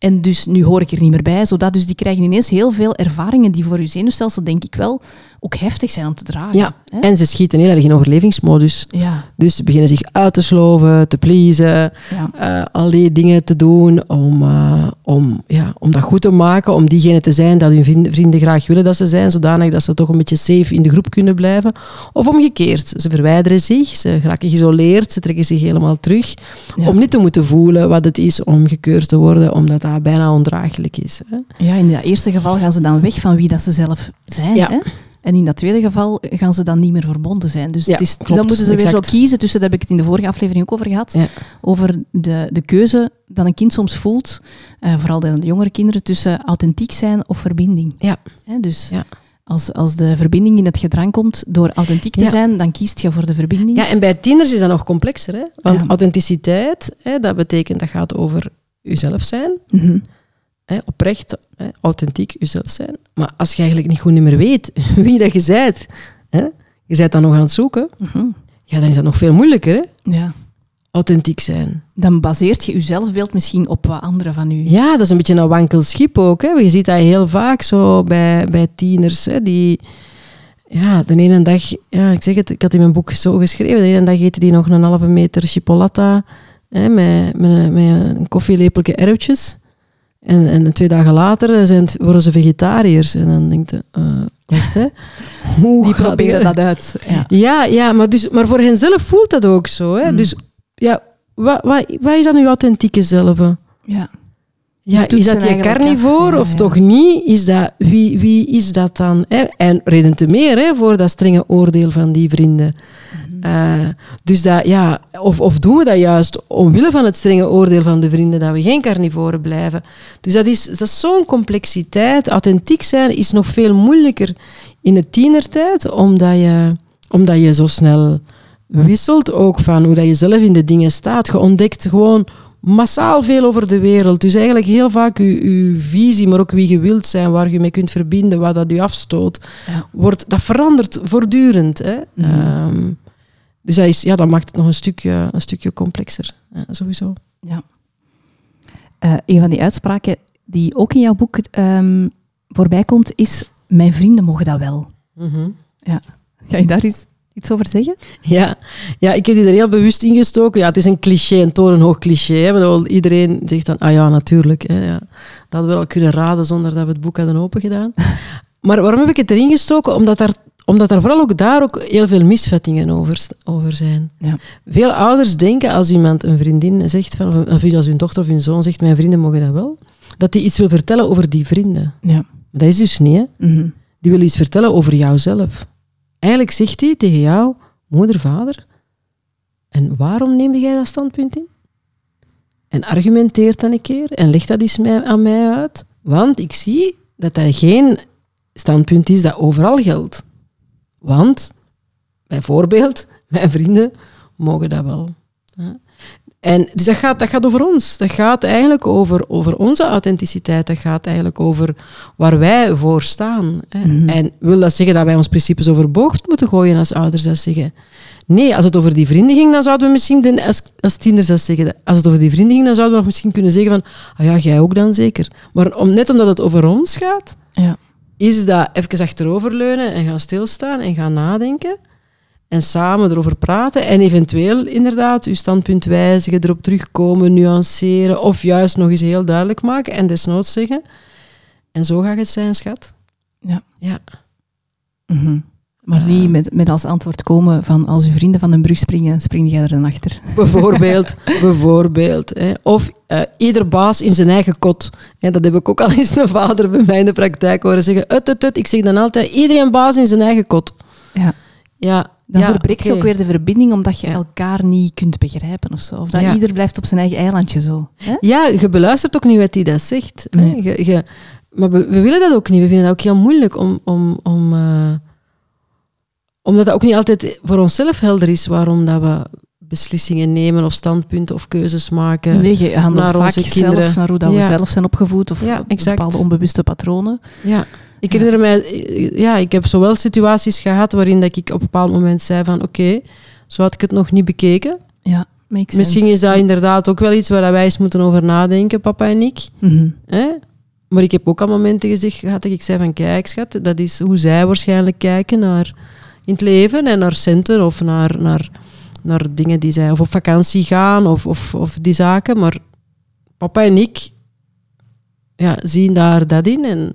En dus nu hoor ik er niet meer bij. Zodat dus die krijgen ineens heel veel ervaringen die voor je zenuwstelsel, denk ik wel, ook heftig zijn om te dragen. Ja, hè? en ze schieten heel erg in overlevingsmodus. Ja, Dus ze beginnen zich uit te sloven, te pleasen, ja. eh, al die dingen te doen om, eh, om, ja, om dat goed te maken, om diegene te zijn dat hun vrienden, vrienden graag willen dat ze zijn, zodanig dat ze toch een beetje safe in de groep kunnen blijven. Of omgekeerd, ze verwijderen zich, ze raken geïsoleerd, ze trekken zich helemaal terug, Ja. om niet te moeten voelen wat het is om gekeurd te worden, omdat dat bijna ondraaglijk is. Hè. ja, in dat eerste geval gaan ze dan weg van wie dat ze zelf zijn. Ja. Hè? En in dat tweede geval gaan ze dan niet meer verbonden zijn. Dus Ja, het is, klopt, dan moeten ze weer zo kiezen tussen, daar heb ik het in de vorige aflevering ook over gehad, Ja. over de, de keuze dat een kind soms voelt, eh, vooral de jongere kinderen, tussen authentiek zijn of verbinding. Ja. Hè, dus Ja. als, als de verbinding in het gedrang komt door authentiek te Ja. zijn, dan kiest je voor de verbinding. Ja, en bij tieners is dat nog complexer. Hè? Want Ja. authenticiteit, hè, dat betekent dat gaat over jezelf zijn. Mhm. Hè, oprecht, hè, authentiek jezelf zijn. Maar als je eigenlijk niet goed meer weet wie dat je bent, hè, je bent dan nog aan het zoeken, Mhm. ja, dan is dat nog veel moeilijker. Hè? Ja. Authentiek zijn. Dan baseert je je zelfbeeld misschien op wat anderen van u. Ja, dat is een beetje een wankel schip ook. Hè? Je ziet dat heel vaak zo bij, bij tieners. Hè? Die, ja, de ene dag, ja, ik zeg het, ik had in mijn boek zo geschreven, de ene dag eten die nog een halve meter chipolata hè, met, met, een- met een koffielepeltje erwtjes. En, en twee dagen later zijn, het- worden ze vegetariërs. En dan denk je, eh, wacht hè. Hoe Die proberen dat uit. Ja. Ja, ja maar, dus, maar voor henzelf voelt dat ook zo. Hè? Mm. Dus ja, wat, wat, wat is dan uw authentieke zelf? ja. Ja, is dat je ja, of ja. toch niet? Is dat, wie, wie is dat dan? Hè? En reden te meer hè, voor dat strenge oordeel van die vrienden. Eh, dus dat, ja, of, of doen we dat juist omwille van het strenge oordeel van de vrienden, dat we geen carnivoren blijven. Dus dat is, dat is zo'n complexiteit. Authentiek zijn is nog veel moeilijker in de tienertijd, omdat je, omdat je zo snel wisselt ook van hoe dat je zelf in de dingen staat. Je ontdekt gewoon massaal veel over de wereld. Dus eigenlijk heel vaak je, je visie, maar ook wie je wilt zijn, waar je mee kunt verbinden, wat dat je afstoot, Ja. wordt, dat verandert voortdurend. Hè? Mhm. Ehm, dus dat, is, ja, dat maakt het nog een stukje, een stukje complexer, ja, sowieso. Ja. Eh, een van die uitspraken die ook in jouw boek ehm, voorbij komt, is: Mijn vrienden mogen dat wel. Ga je daar eens iets over zeggen? Ja. ja, ik heb die er heel bewust in gestoken. Ja, het is een cliché, een torenhoog cliché. Hè. Bedoel, Iedereen zegt dan, ah ja, natuurlijk. Hè, ja. Dat hadden we al kunnen raden zonder dat we het boek hadden opengedaan. Maar waarom heb ik het erin gestoken? Omdat daar, omdat daar vooral ook daar ook heel veel misvattingen over, over zijn. Ja. Veel ouders denken als iemand een vriendin zegt, van, of als hun dochter of hun zoon zegt, mijn vrienden mogen dat wel, dat die iets wil vertellen over die vrienden. Ja. Maar dat is dus niet, hè. Mhm. Die wil iets vertellen over jouzelf. Eigenlijk zegt hij tegen jou, moeder, vader, en waarom neem jij dat standpunt in? En argumenteert dan een keer en leg dat eens mij, aan mij uit. Want ik zie dat dat geen standpunt is dat overal geldt. Want, bijvoorbeeld, mijn vrienden mogen dat wel. En dus dat gaat, dat gaat over ons. Dat gaat eigenlijk over, over onze authenticiteit. Dat gaat eigenlijk over waar wij voor staan. Hè. Mhm. En wil dat zeggen dat wij ons principes overboord moeten gooien als ouders dat zeggen? Nee, als het over die vrienden ging, dan zouden we misschien als, als tieners dat zeggen. Als het over die vrienden ging, dan zouden we nog misschien kunnen zeggen van, ah ja, jij ook dan zeker. Maar om, net omdat het over ons gaat, Ja. Is dat even achteroverleunen en gaan stilstaan en gaan nadenken. En samen erover praten en eventueel inderdaad uw standpunt wijzigen, erop terugkomen, nuanceren of juist nog eens heel duidelijk maken en desnoods zeggen. En zo gaat het zijn, schat. Ja. Ja. Mhm. Maar niet met, met als antwoord komen van als je vrienden van een brug springen, spring jij er dan achter. Bijvoorbeeld, bijvoorbeeld. Hè. Of eh, ieder baas in zijn eigen kot. Hè, dat heb ik ook al eens een vader bij mij in de praktijk horen zeggen. Ut, ut, ut. Ik zeg dan altijd, iedereen baas in zijn eigen kot. Ja. Ja, Dan ja, verbreekt je ook weer de verbinding omdat je elkaar niet kunt begrijpen of zo. Of dat Ja. ieder blijft op zijn eigen eilandje zo. Hè? Ja, je beluistert ook niet wat hij dat zegt. Hè. Nee. Je, je- maar we, we willen dat ook niet. We vinden dat ook heel moeilijk om... om, om eh, omdat dat ook niet altijd voor onszelf helder is waarom dat we beslissingen nemen of standpunten of keuzes maken. Nee, je handelt naar vaak onze zelf naar hoe dat we Ja. zelf zijn opgevoed of Ja, bepaalde onbewuste patronen. Ja. Ik herinner mij, ja, ik heb zowel situaties gehad waarin dat ik op een bepaald moment zei van oké, zo had ik het nog niet bekeken. Ja, makes Misschien sense. is dat inderdaad ook wel iets waar wij eens moeten over nadenken, papa en ik. Mhm. Hè? Maar ik heb ook al momenten gezegd gehad dat ik zei van kijk schat, dat is hoe zij waarschijnlijk kijken naar in het leven en naar centen of naar, naar, naar dingen die zij of op vakantie gaan of, of, of die zaken. Maar papa en ik ja, zien daar dat in en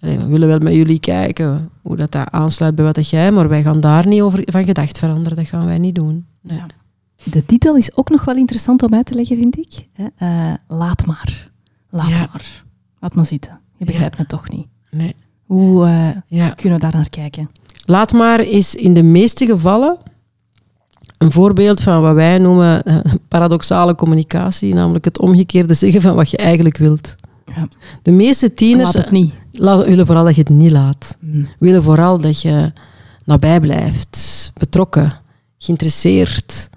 allee, we willen wel met jullie kijken hoe dat, dat aansluit bij wat dat jij, maar wij gaan daar niet over van gedacht veranderen. Dat gaan wij niet doen. Nee. Ja. De titel is ook nog wel interessant om uit te leggen, vind ik. Eh, laat maar. Laat Ja. maar. Laat maar zitten. Je begrijpt me toch niet. Nee. Hoe eh, Ja. kunnen we daar naar kijken? Laat maar is in de meeste gevallen een voorbeeld van wat wij noemen eh, paradoxale communicatie, namelijk het omgekeerde zeggen van wat je eigenlijk wilt. Ja. De meeste tieners Laat het niet. la- willen vooral dat je het niet laat. Mm. Willen vooral dat je nabij blijft, betrokken, geïnteresseerd,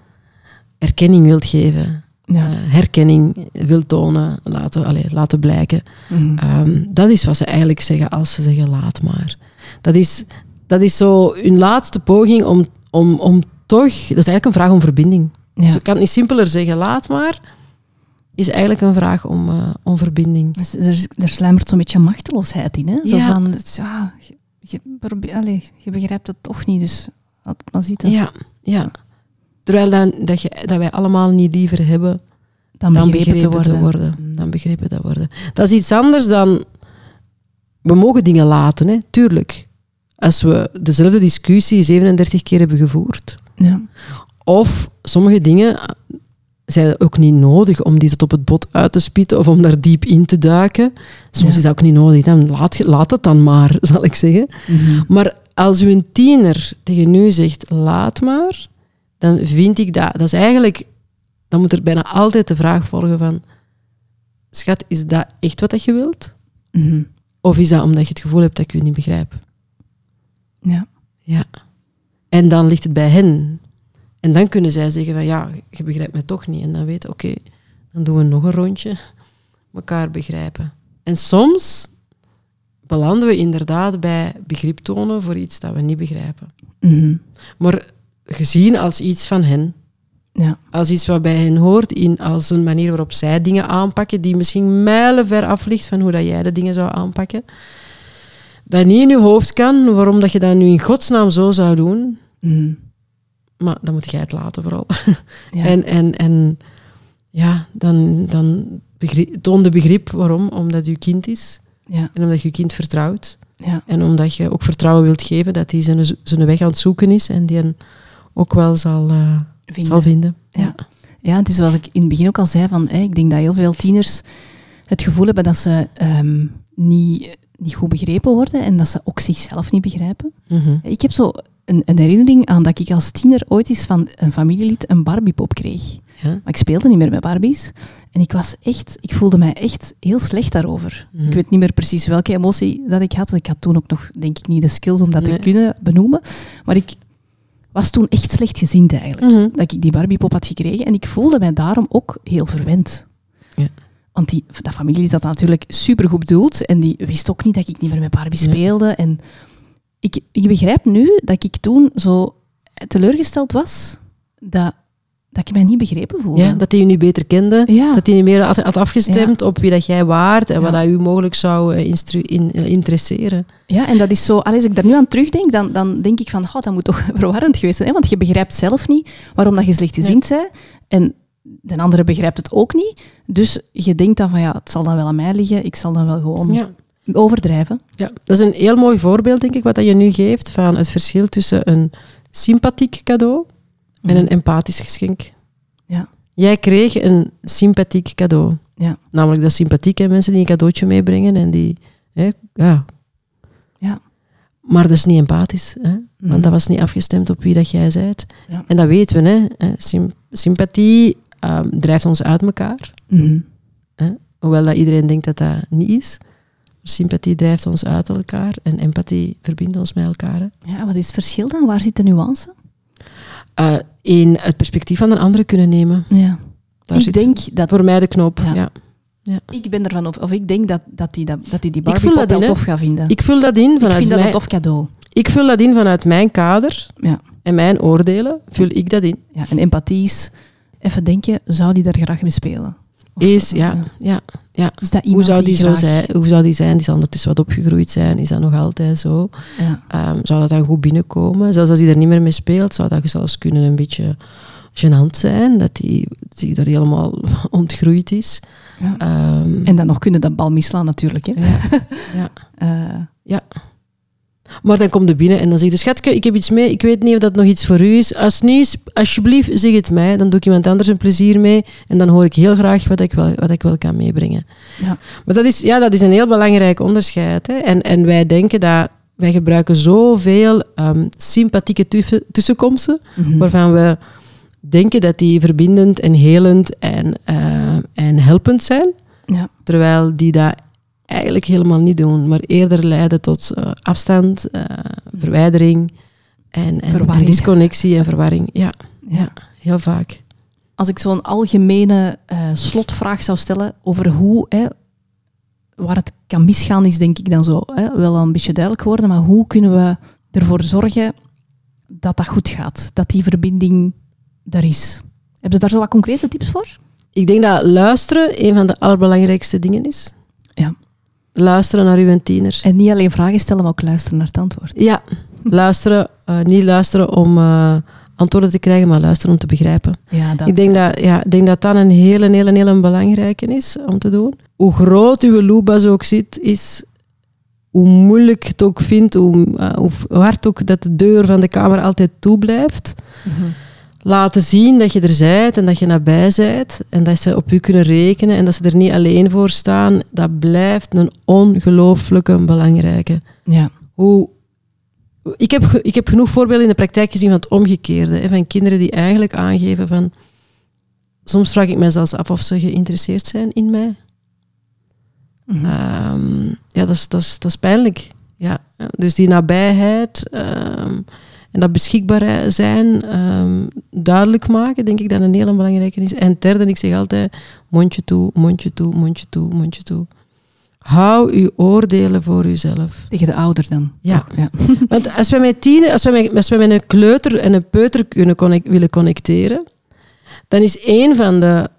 erkenning wilt geven, Ja. eh, herkenning wilt tonen, laten, allee, laten blijken. Mhm. Ehm, dat is wat ze eigenlijk zeggen als ze zeggen laat maar. Dat is, dat is zo hun laatste poging om, om, om toch... Dat is eigenlijk een vraag om verbinding. ja. Dus ik kan het niet simpeler zeggen laat maar. Is eigenlijk een vraag om, eh, om verbinding. Dus er, er sluimert zo'n beetje machteloosheid in. Hè? Zo Ja. van, ja, je, je, probeer- allee, je begrijpt het toch niet, dus laat het maar zitten. Ja, ja. Terwijl dan, dat, je, dat wij allemaal niet liever hebben Dan dan begrepen, begrepen te worden. Mm. Dan begrepen te worden. Dat is iets anders dan... We mogen dingen laten, hè. tuurlijk. Als we dezelfde discussie 37 keer hebben gevoerd, Ja. of sommige dingen zijn ook niet nodig om die tot op het bot uit te spitten of om daar diep in te duiken. Soms Ja. is dat ook niet nodig. Dan laat, je- laat het dan maar, zal ik zeggen. Mhm. Maar als u een tiener tegen u zegt, laat maar, dan vind ik dat, dat is eigenlijk, dan moet er bijna altijd de vraag volgen van, schat, is dat echt wat dat je wilt? Mhm. Of is dat omdat je het gevoel hebt dat ik u niet begrijp? Ja. Ja. En dan ligt het bij hen. En dan kunnen zij zeggen van, ja, je begrijpt me toch niet. En dan weten, oké, dan doen we nog een rondje. elkaar begrijpen. En soms belanden we inderdaad bij begrip tonen voor iets dat we niet begrijpen. Mhm. Maar gezien als iets van hen, Ja. als iets wat bij hen hoort, in, als een manier waarop zij dingen aanpakken die misschien mijlenver af ligt van hoe dat jij de dingen zou aanpakken, dat niet in je hoofd kan, waarom dat je dat nu in godsnaam zo zou doen, Mhm. maar dan moet jij het laten vooral. Ja. En, en, en ja, dan, dan begrip, toon de begrip waarom, omdat je kind is ja. en omdat je je kind vertrouwt. Ja. En omdat je ook vertrouwen wilt geven dat hij zijn, zijn weg aan het zoeken is en die hem ook wel zal, eh, Vinden. zal vinden. Ja. Ja, het is zoals ik in het begin ook al zei, van, ik denk dat heel veel tieners het gevoel hebben dat ze ehm, niet, niet goed begrepen worden en dat ze ook zichzelf niet begrijpen. Mhm. Ik heb zo een, een herinnering aan dat ik als tiener ooit eens van een familielid een Barbiepop kreeg. Ja. Maar ik speelde niet meer met Barbies. En ik was echt, ik voelde mij echt heel slecht daarover. Mhm. Ik weet niet meer precies welke emotie dat ik had. Ik had toen ook nog, denk ik, niet de skills om dat Nee. te kunnen benoemen. Maar ik was toen echt slecht gezind eigenlijk. Mhm. Dat ik die Barbiepop had gekregen. En ik voelde mij daarom ook heel verwend. Ja. Want die, dat familielid had dat natuurlijk supergoed bedoeld. En die wist ook niet dat ik niet meer met Barbie Nee. speelde. En ik, ik begrijp nu dat ik toen zo teleurgesteld was dat, dat ik mij niet begrepen voelde. Ja, dat hij je niet beter kende. Ja. Dat hij niet meer had, afgestemd op wie dat jij waard en wat dat u mogelijk zou eh, in, eh, interesseren. Ja, en dat is zo, als ik daar nu aan terugdenk, dan, dan denk ik van, oh, dat moet toch verwarrend geweest zijn. Hè? Want je begrijpt zelf niet waarom dat je slechtgezind bent. En de andere begrijpt het ook niet. Dus je denkt dan van, ja, het zal dan wel aan mij liggen. Ik zal dan wel gewoon Ja. overdrijven. Ja, dat is een heel mooi voorbeeld, denk ik, wat dat je nu geeft van het verschil tussen een sympathiek cadeau en een empathisch geschenk. Ja. Jij kreeg een sympathiek cadeau. Ja. Namelijk dat sympathiek, hè, mensen die een cadeautje meebrengen en die... Hè, ja. Ja. Maar dat is niet empathisch, hè? Mhm. want dat was niet afgestemd op wie dat jij bent. Ja. En dat weten we, hè? hè, sym- sympathie ehm, drijft ons uit elkaar. Mhm. Hoewel dat iedereen denkt dat dat niet is. Sympathie drijft ons uit elkaar en empathie verbindt ons met elkaar. hè. Ja, wat is het verschil dan? Waar zit de nuance? Eh, in het perspectief van een andere kunnen nemen. Ja. Daar ik zit denk dat... voor mij de knop. Ja. Ja. Ik ben ervan, of, of ik denk dat, dat die, dat, dat die, die Barbie dat in, tof gaat vinden. Ik vul dat in Ik vanuit vind dat mijn, een tof cadeau. ik vul dat in vanuit mijn kader Ja. en mijn oordelen. Vul ik dat in. Ja, en empathie is even denken, zou die daar graag mee spelen? Of Is, zo, ja, ja, ja. Is dat Hoe zou die, zo zijn? Hoe zou die zijn? Die zal ondertussen wat opgegroeid zijn. Is dat nog altijd zo? Ja. Ehm, zou dat dan goed binnenkomen? Zelfs als hij er niet meer mee speelt, zou dat zelfs kunnen een beetje gênant zijn. Dat hij, die er helemaal ontgroeid is. Ja. Ehm, En dan nog kunnen dat bal misslaan natuurlijk. Hè. ja. Eh, Maar dan komt er binnen en dan zegt de schatje, ik heb iets mee, ik weet niet of dat nog iets voor u is. Als niet is, alsjeblieft, zeg het mij. Dan doe ik iemand anders een plezier mee en dan hoor ik heel graag wat ik wel, wat ik wel kan meebrengen. ja. Maar dat is, ja, dat is een heel belangrijk onderscheid. Hè. En, en wij denken dat wij gebruiken zoveel ehm sympathieke tussen- tussenkomsten, Mhm. waarvan we denken dat die verbindend en helend en, eh, en helpend zijn. ja. Terwijl die dat eigenlijk helemaal niet doen, maar eerder leiden tot eh, afstand, eh, verwijdering en, en, disconnectie en verwarring. Ja, Ja. ja. heel vaak. Als ik zo'n algemene eh, slotvraag zou stellen over hoe, hè, waar het kan misgaan, is denk ik dan zo hè, wel een beetje duidelijk geworden. Maar hoe kunnen we ervoor zorgen dat dat goed gaat? Dat die verbinding er is? Heb je daar zo wat concrete tips voor? Ik denk dat luisteren een van de allerbelangrijkste dingen is. Ja. Luisteren naar uw tiener. En niet alleen vragen stellen, maar ook luisteren naar het antwoord. Ja, luisteren. eh, niet luisteren om eh, antwoorden te krijgen, maar luisteren om te begrijpen. Ja, dat. Ik denk dat, ja, ik denk dat dat een hele, hele, hele belangrijke is om te doen. Hoe groot uw loopbas ook zit, is hoe moeilijk het ook vindt, hoe, uh, hoe hard ook dat de deur van de kamer altijd toe blijft. Mhm. Laten zien dat je er bent en dat je nabij bent en dat ze op u kunnen rekenen en dat ze er niet alleen voor staan. Dat blijft een ongelooflijke belangrijke. Ja. Hoe, ik, heb, ik heb genoeg voorbeelden in de praktijk gezien van het omgekeerde. Hè, van kinderen die eigenlijk aangeven van... Soms vraag ik mij zelfs af of ze geïnteresseerd zijn in mij. Mhm. Ehm, ja, dat is, dat, is, dat is pijnlijk. Ja. Dus die nabijheid ehm, en dat beschikbaar zijn, ehm, duidelijk maken, denk ik dat een hele belangrijke is. En derde, ik zeg altijd, mondje toe, mondje toe, mondje toe, mondje toe. Hou uw oordelen voor uzelf. Tegen de ouder dan. Ja. Ja. Want als wij met tiener, als wij met, als wij met een kleuter en een peuter kunnen connect- willen connecteren, dan is één van de,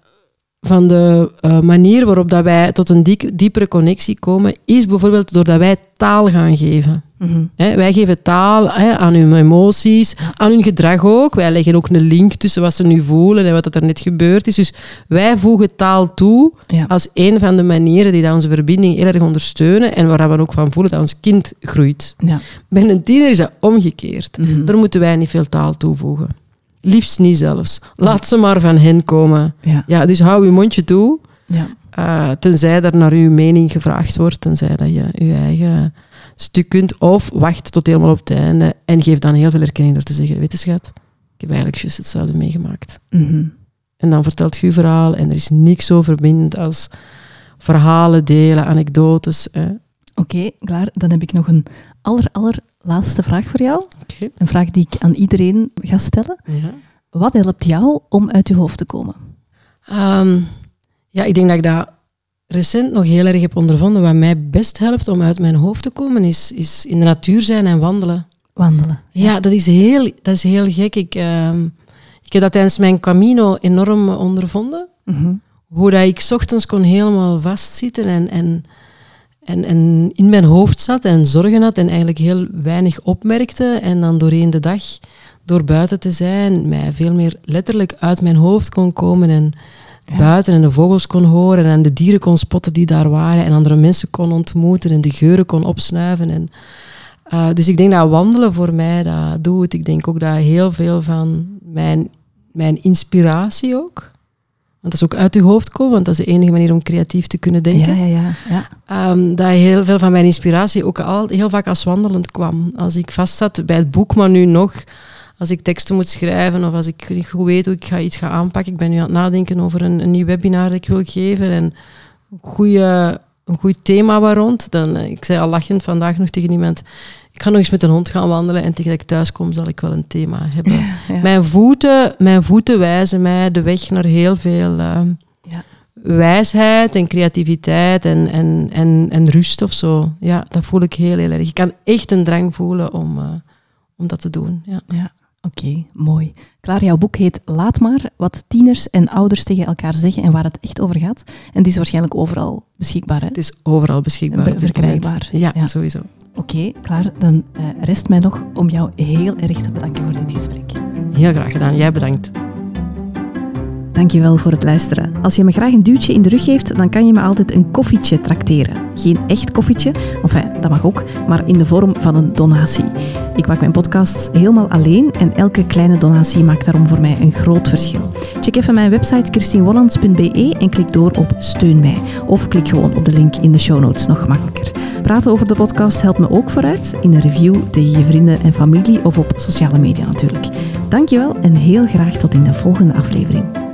van de eh, manieren waarop dat wij tot een diepere connectie komen, is bijvoorbeeld doordat wij taal gaan geven. Mhm. Hè, wij geven taal hè, aan hun emoties, aan hun gedrag ook. Wij leggen ook een link tussen wat ze nu voelen en wat er net gebeurd is. Dus wij voegen taal toe Ja. als een van de manieren die dat onze verbinding heel erg ondersteunen en waar we ook van voelen dat ons kind groeit. Ja. Bij een tiener is dat omgekeerd. Mhm. Daar moeten wij niet veel taal toevoegen. Liefst niet zelfs. Laat ze maar van hen komen. Ja. Ja, dus hou je mondje toe, Ja. eh, tenzij er naar uw mening gevraagd wordt, tenzij dat je je eigen stuk kunt. Of wacht tot helemaal op het einde en geef dan heel veel erkenning door te zeggen, weet je schat, ik heb eigenlijk juist hetzelfde meegemaakt. Mhm. En dan vertelt je je verhaal en er is niks zo verbindend als verhalen delen, anekdotes. Oké, klaar. Dan heb ik nog een aller, allerlaatste vraag voor jou. Een vraag die ik aan iedereen ga stellen. Ja. Wat helpt jou om uit je hoofd te komen? Ehm, ja, ik denk dat ik dat recent nog heel erg heb ondervonden. Wat mij best helpt om uit mijn hoofd te komen, is, is in de natuur zijn en wandelen. Wandelen. Ja, dat is heel, dat is heel gek. Ik, ehm, ik heb dat tijdens mijn Camino enorm ondervonden. Mhm. Hoe dat ik 's ochtends kon helemaal vastzitten en, en, en, en in mijn hoofd zat en zorgen had en eigenlijk heel weinig opmerkte. En dan doorheen de dag, door buiten te zijn, mij veel meer letterlijk uit mijn hoofd kon komen en Ja. buiten en de vogels kon horen en de dieren kon spotten die daar waren en andere mensen kon ontmoeten en de geuren kon opsnuiven. En, eh, dus ik denk dat wandelen voor mij dat doet. Ik denk ook dat heel veel van mijn, mijn inspiratie ook, want dat is ook uit je hoofd komen, want dat is de enige manier om creatief te kunnen denken. Ja, ja, ja. ja. Ehm, dat heel veel van mijn inspiratie ook al heel vaak als wandelend kwam. Als ik vastzat bij het boek, maar nu nog, als ik teksten moet schrijven of als ik niet goed weet hoe ik ga iets ga aanpakken. Ik ben nu aan het nadenken over een, een nieuw webinar dat ik wil geven en een goede, een goed thema waar rond. Dan, eh, ik zei al lachend vandaag nog tegen iemand, ik ga nog eens met een hond gaan wandelen en tegen dat ik thuis kom zal ik wel een thema hebben. Ja. Mijn, voeten, mijn voeten wijzen mij de weg naar heel veel ehm, Ja. wijsheid en creativiteit en, en, en, en rust of zo. Ja, dat voel ik heel, heel erg. Ik kan echt een drang voelen om, eh, om dat te doen. Ja. Oké, mooi. Klaar, jouw boek heet Laat maar, wat tieners en ouders tegen elkaar zeggen en waar het echt over gaat. En die is waarschijnlijk overal beschikbaar, hè? Het is overal beschikbaar. Be- verkrijgbaar. Ja. sowieso. Oké, klaar. Dan eh, rest mij nog om jou heel erg te bedanken voor dit gesprek. Heel graag gedaan. Jij bedankt. Dankjewel voor het luisteren. Als je me graag een duwtje in de rug geeft, dan kan je me altijd een koffietje trakteren. Geen echt koffietje, enfin, dat mag ook, maar in de vorm van een donatie. Ik maak mijn podcasts helemaal alleen en elke kleine donatie maakt daarom voor mij een groot verschil. Check even mijn website christienwollands.be en klik door op Steun mij. Of klik gewoon op de link in de show notes, nog gemakkelijker. Praten over de podcast helpt me ook vooruit, in een review tegen je vrienden en familie of op sociale media natuurlijk. Dankjewel en heel graag tot in de volgende aflevering.